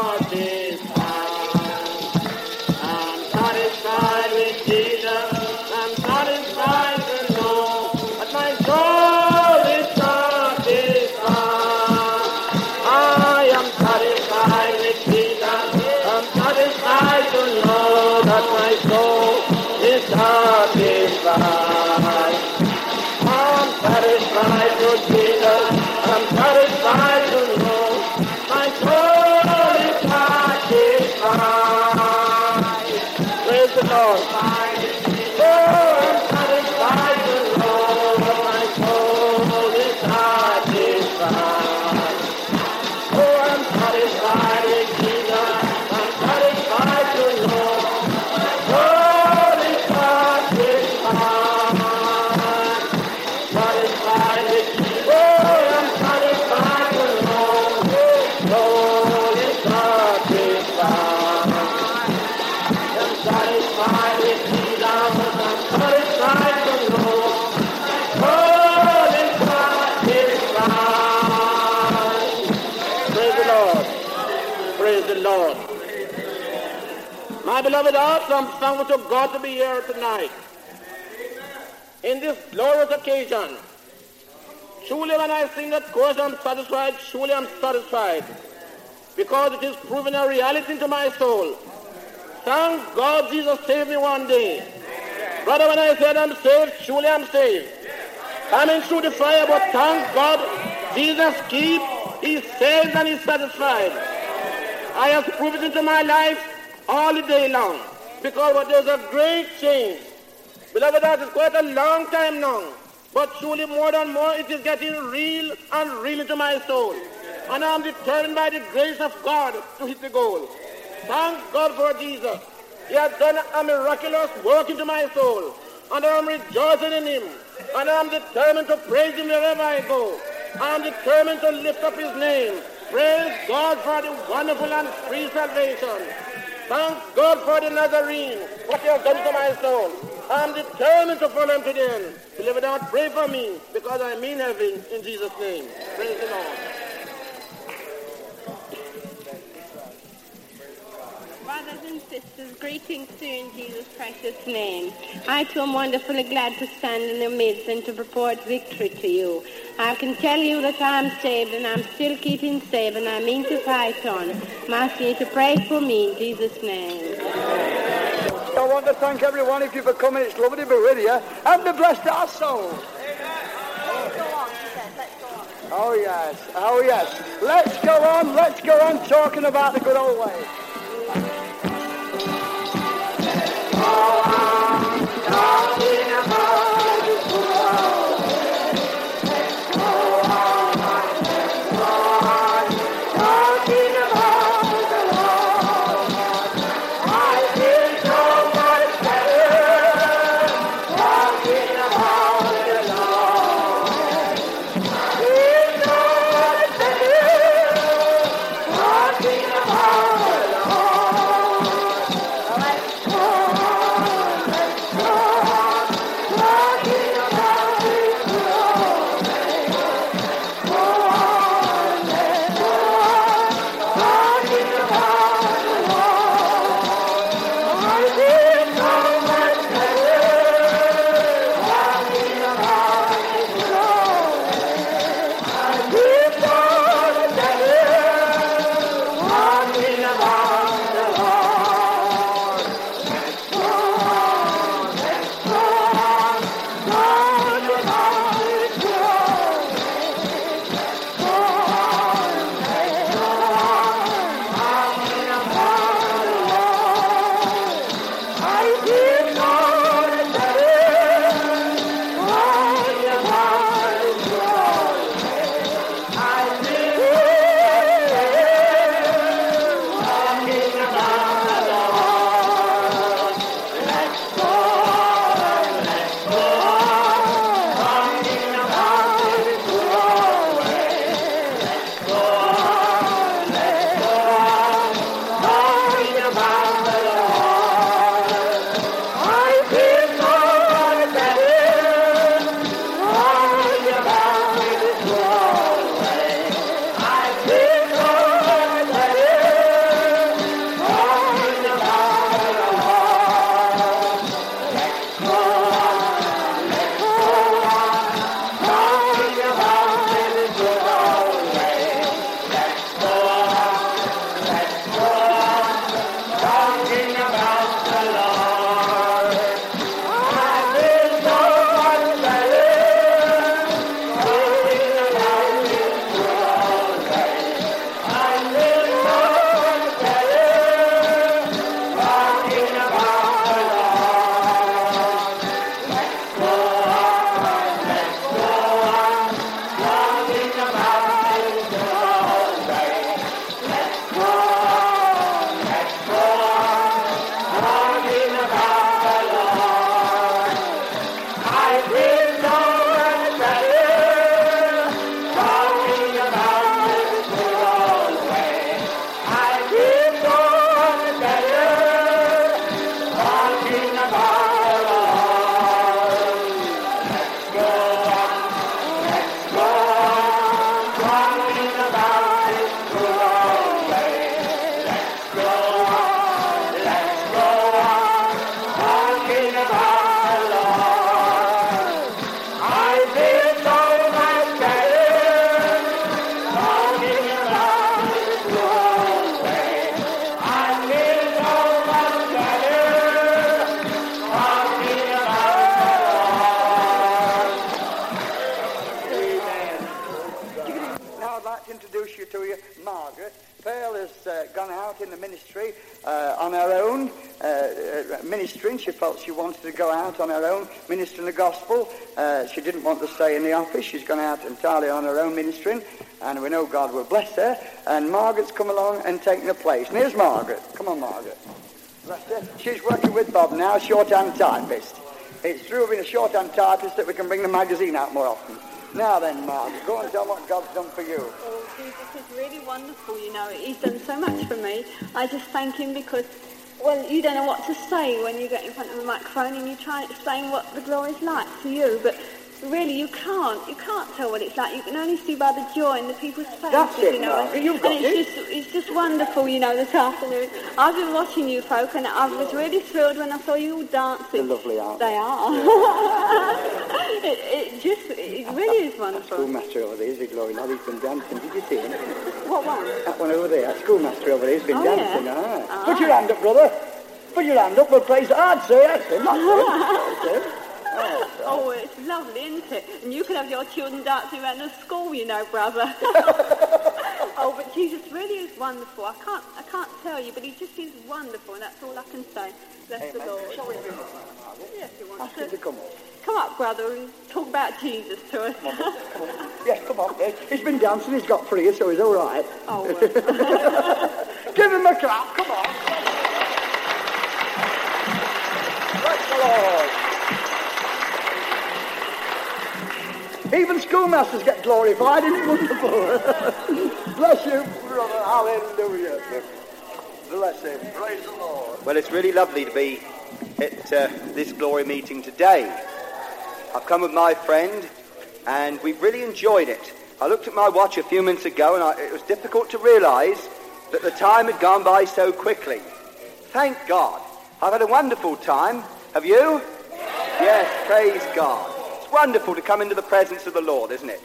My beloved hearts, I'm thankful to God to be here tonight. In this glorious occasion, truly when I sing that chorus, I'm satisfied. Truly I'm satisfied. Because it is proven a reality into my soul. Thank God Jesus saved me one day. Brother, when I said I'm saved, truly I'm saved. I'm in through the fire, but thank God Jesus keep, he saves and he's satisfied. I have proved it into my life all the day long. Because there's a great change. Beloved, that is quite a long time now. But truly more than more, it is getting real and real into my soul. And I'm determined by the grace of God to hit the goal. Thank God for Jesus. He has done a miraculous work into my soul. And I'm rejoicing in him. And I'm determined to praise him wherever I go. I'm determined to lift up his name. Praise God for the wonderful and free salvation. Thank God for the Nazarene, what he has done to my soul. I'm determined to follow him to the end. Believe it or not, pray for me, because I mean heaven in Jesus' name. Praise the Lord. Brothers and sisters, greetings to you in Jesus' precious name. I too am wonderfully glad to stand in your midst and to report victory to you. I can tell you that I'm saved and I'm still keeping saved and I mean to fight on. I'm asking you to pray for me in Jesus' name. I want to thank every one of you for coming. It's lovely to be with you. And to bless our souls. Oh, yes. Oh, yes. Let's go on. Let's go on talking about the good old ways. Oh, go out on her own, ministering the gospel. Uh, she didn't want to stay in the office. She's gone out entirely on her own ministering, and we know God will bless her. And Margaret's come along and taken her place. And here's Margaret. Come on, Margaret. She's working with Bob now, shorthand typist. It's through being a shorthand typist that we can bring the magazine out more often. Now then, Margaret, go and tell what God's done for you. Oh, Jesus is really wonderful, you know. He's done so much for me. I just thank him because, well, you don't know what to say when you get in front of a microphone and you try and explain what the glory's like to you. But really, you can't. You can't tell what it's like. You can only see by the joy in the people's faces, That's it, you know. Margaret, you've got and it's just, it's just wonderful, you know, this afternoon. I've been watching you folk, and I was really thrilled when I saw you all dancing. They're lovely, aren't They are. it, it just, it really is wonderful. Schoolmaster over there is a glory. Now he's been dancing. Did you see him? What one? That one over there. Schoolmaster over there has been Oh, yeah. dancing. Ah. Ah. Put your hand up, brother. Put your hand up. We'll praise the I'd that's him. That's him. That's him. Oh, oh, it's lovely, isn't it? And you can have your children dancing around the school, you know, brother. oh, but Jesus really is wonderful. I can't, I can't tell you, but he just is wonderful, and that's all I can say. Bless the Lord. Yes, you want Ask to to. come. Come up, brother, and talk about Jesus to us. Yes, come on. Yes. He's been dancing. He's got free, so he's all right. oh, well. Give him a clap. Come on. Bless the Lord. Even schoolmasters get glorified. Isn't it wonderful? Bless you, brother. Hallelujah. Bless him. Praise the Lord. Well, it's really lovely to be at uh, this glory meeting today. I've come with my friend, and we've really enjoyed it. I looked at my watch a few minutes ago, and I, it was difficult to realize that the time had gone by so quickly. Thank God. I've had a wonderful time. Have you? Yes, praise God. Wonderful to come into the presence of the Lord, isn't it?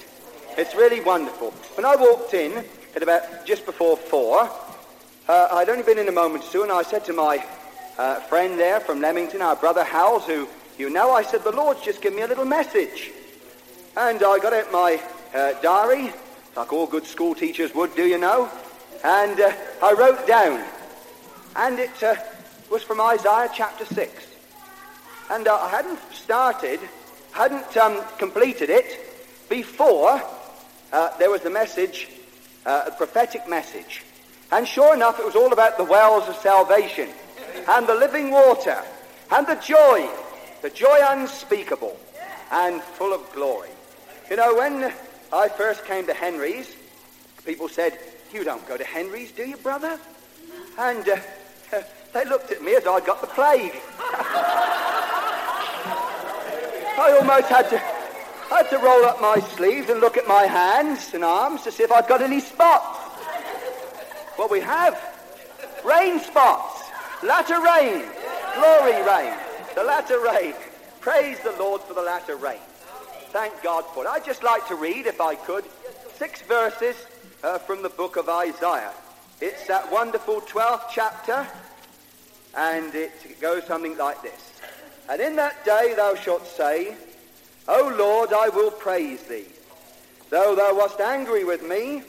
It's really wonderful. When I walked in at about just before four, uh, I'd only been in a moment or two, and I said to my uh, friend there from Leamington, our brother Howells, who you know, I said, the Lord's just given me a little message. And I got out my uh, diary, like all good school teachers would do, you know, and uh, I wrote down. And it uh, was from Isaiah chapter 6. And uh, I hadn't started, hadn't um, completed it before uh, there was the message, uh, a prophetic message. And sure enough, it was all about the wells of salvation and the living water and the joy, the joy unspeakable and full of glory. You know, when I first came to Henry's, people said, You don't go to Henry's, do you, brother? And uh, they looked at me as I'd got the plague. I almost had to, had to roll up my sleeves and look at my hands and arms to see if I'd got any spots. Well, we have rain spots, latter rain, glory rain, the latter rain. Praise the Lord for the latter rain. Thank God for it. I'd just like to read, if I could, six verses uh, from the book of Isaiah. It's that wonderful 12th chapter, and it goes something like this. And in that day thou shalt say, O Lord, I will praise thee. Though thou wast angry with me,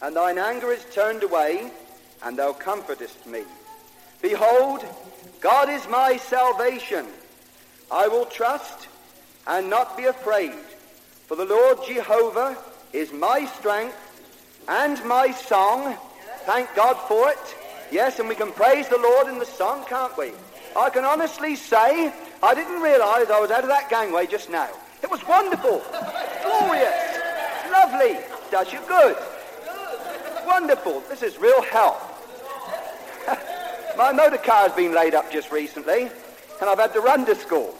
and thine anger is turned away, and thou comfortest me. Behold, God is my salvation. I will trust and not be afraid. For the Lord Jehovah is my strength and my song. Thank God for it. Yes, and we can praise the Lord in the song, can't we? I can honestly say I didn't realize I was out of that gangway just now. It was wonderful, glorious, lovely, does you good. Wonderful. This is real help. My motor car's been laid up just recently, and I've had to run to school.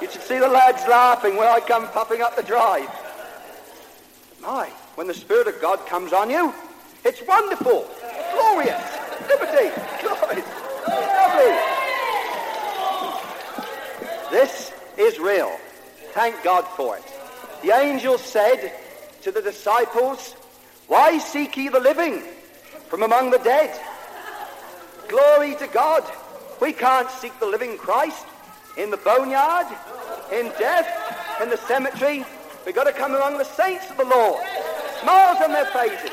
You should see the lads laughing when I come puffing up the drive. My, when the Spirit of God comes on you, it's wonderful, glorious, liberty, glorious, lovely. This is real. Thank God for it. The angel said to the disciples, Why seek ye the living from among the dead? Glory to God. We can't seek the living Christ in the boneyard, in death, in the cemetery. We've got to come among the saints of the Lord. Smiles on their faces,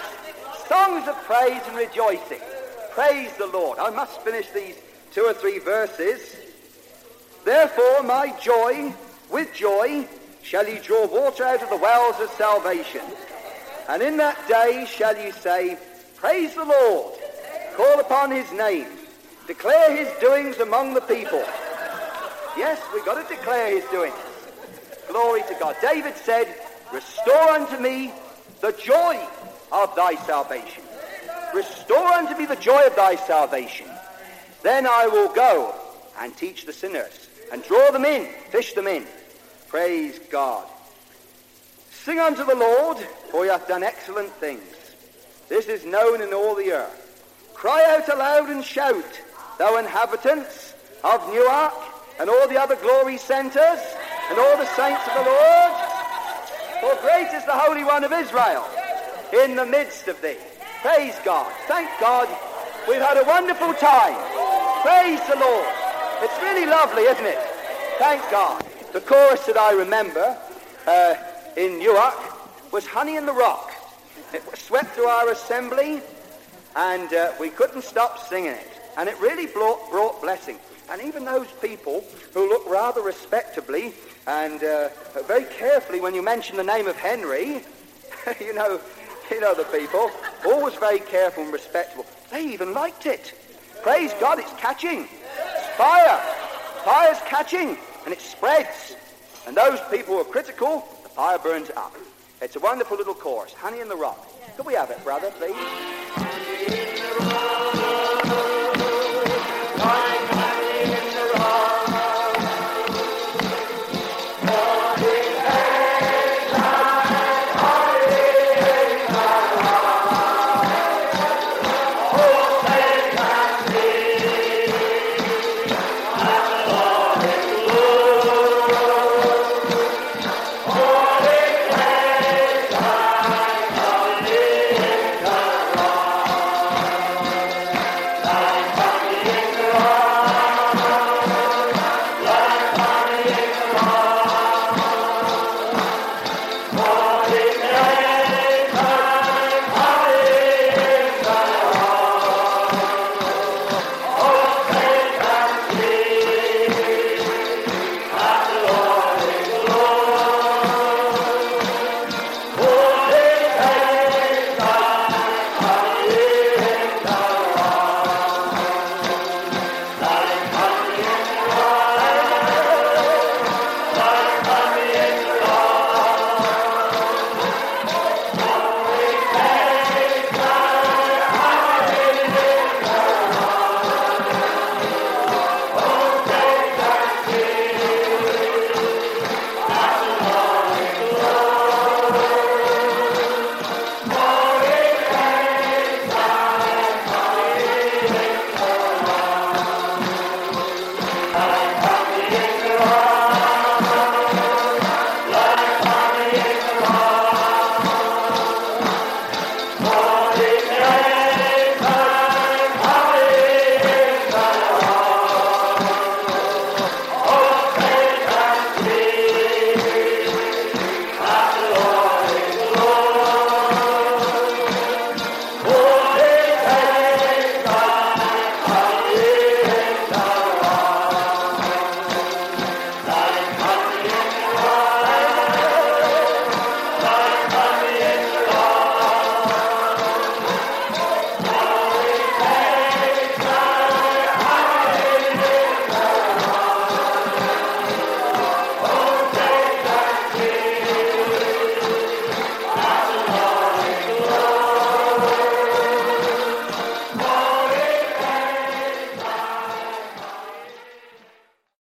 songs of praise and rejoicing. Praise the Lord. I must finish these two or three verses. Therefore, my joy, with joy, shall ye draw water out of the wells of salvation. And in that day shall ye say, Praise the Lord, call upon his name, declare his doings among the people. Yes, we've got to declare his doings. Glory to God. David said, Restore unto me the joy of thy salvation. Restore unto me the joy of thy salvation. Then I will go and teach the sinners and draw them in, fish them in. Praise God. Sing unto the Lord, for he hath done excellent things. This is known in all the earth. Cry out aloud and shout, thou inhabitants of Newark and all the other glory centres and all the saints of the Lord. For great is the Holy One of Israel in the midst of thee. Praise God. Thank God. We've had a wonderful time. Praise the Lord. It's really lovely, isn't it? Thank God. The chorus that I remember uh, in Newark was Honey in the Rock. It swept through our assembly, and uh, we couldn't stop singing it. And it really brought, brought blessing. And even those people who look rather respectably and uh, very carefully when you mention the name of Henry, you know, the people, always very careful and respectable. They even liked it. Praise God, it's catching. It's fire. Fire's catching, and it spreads. And those people who are critical, the fire burns up. It's a wonderful little chorus. Honey in the Rock. Could we have it, brother, please?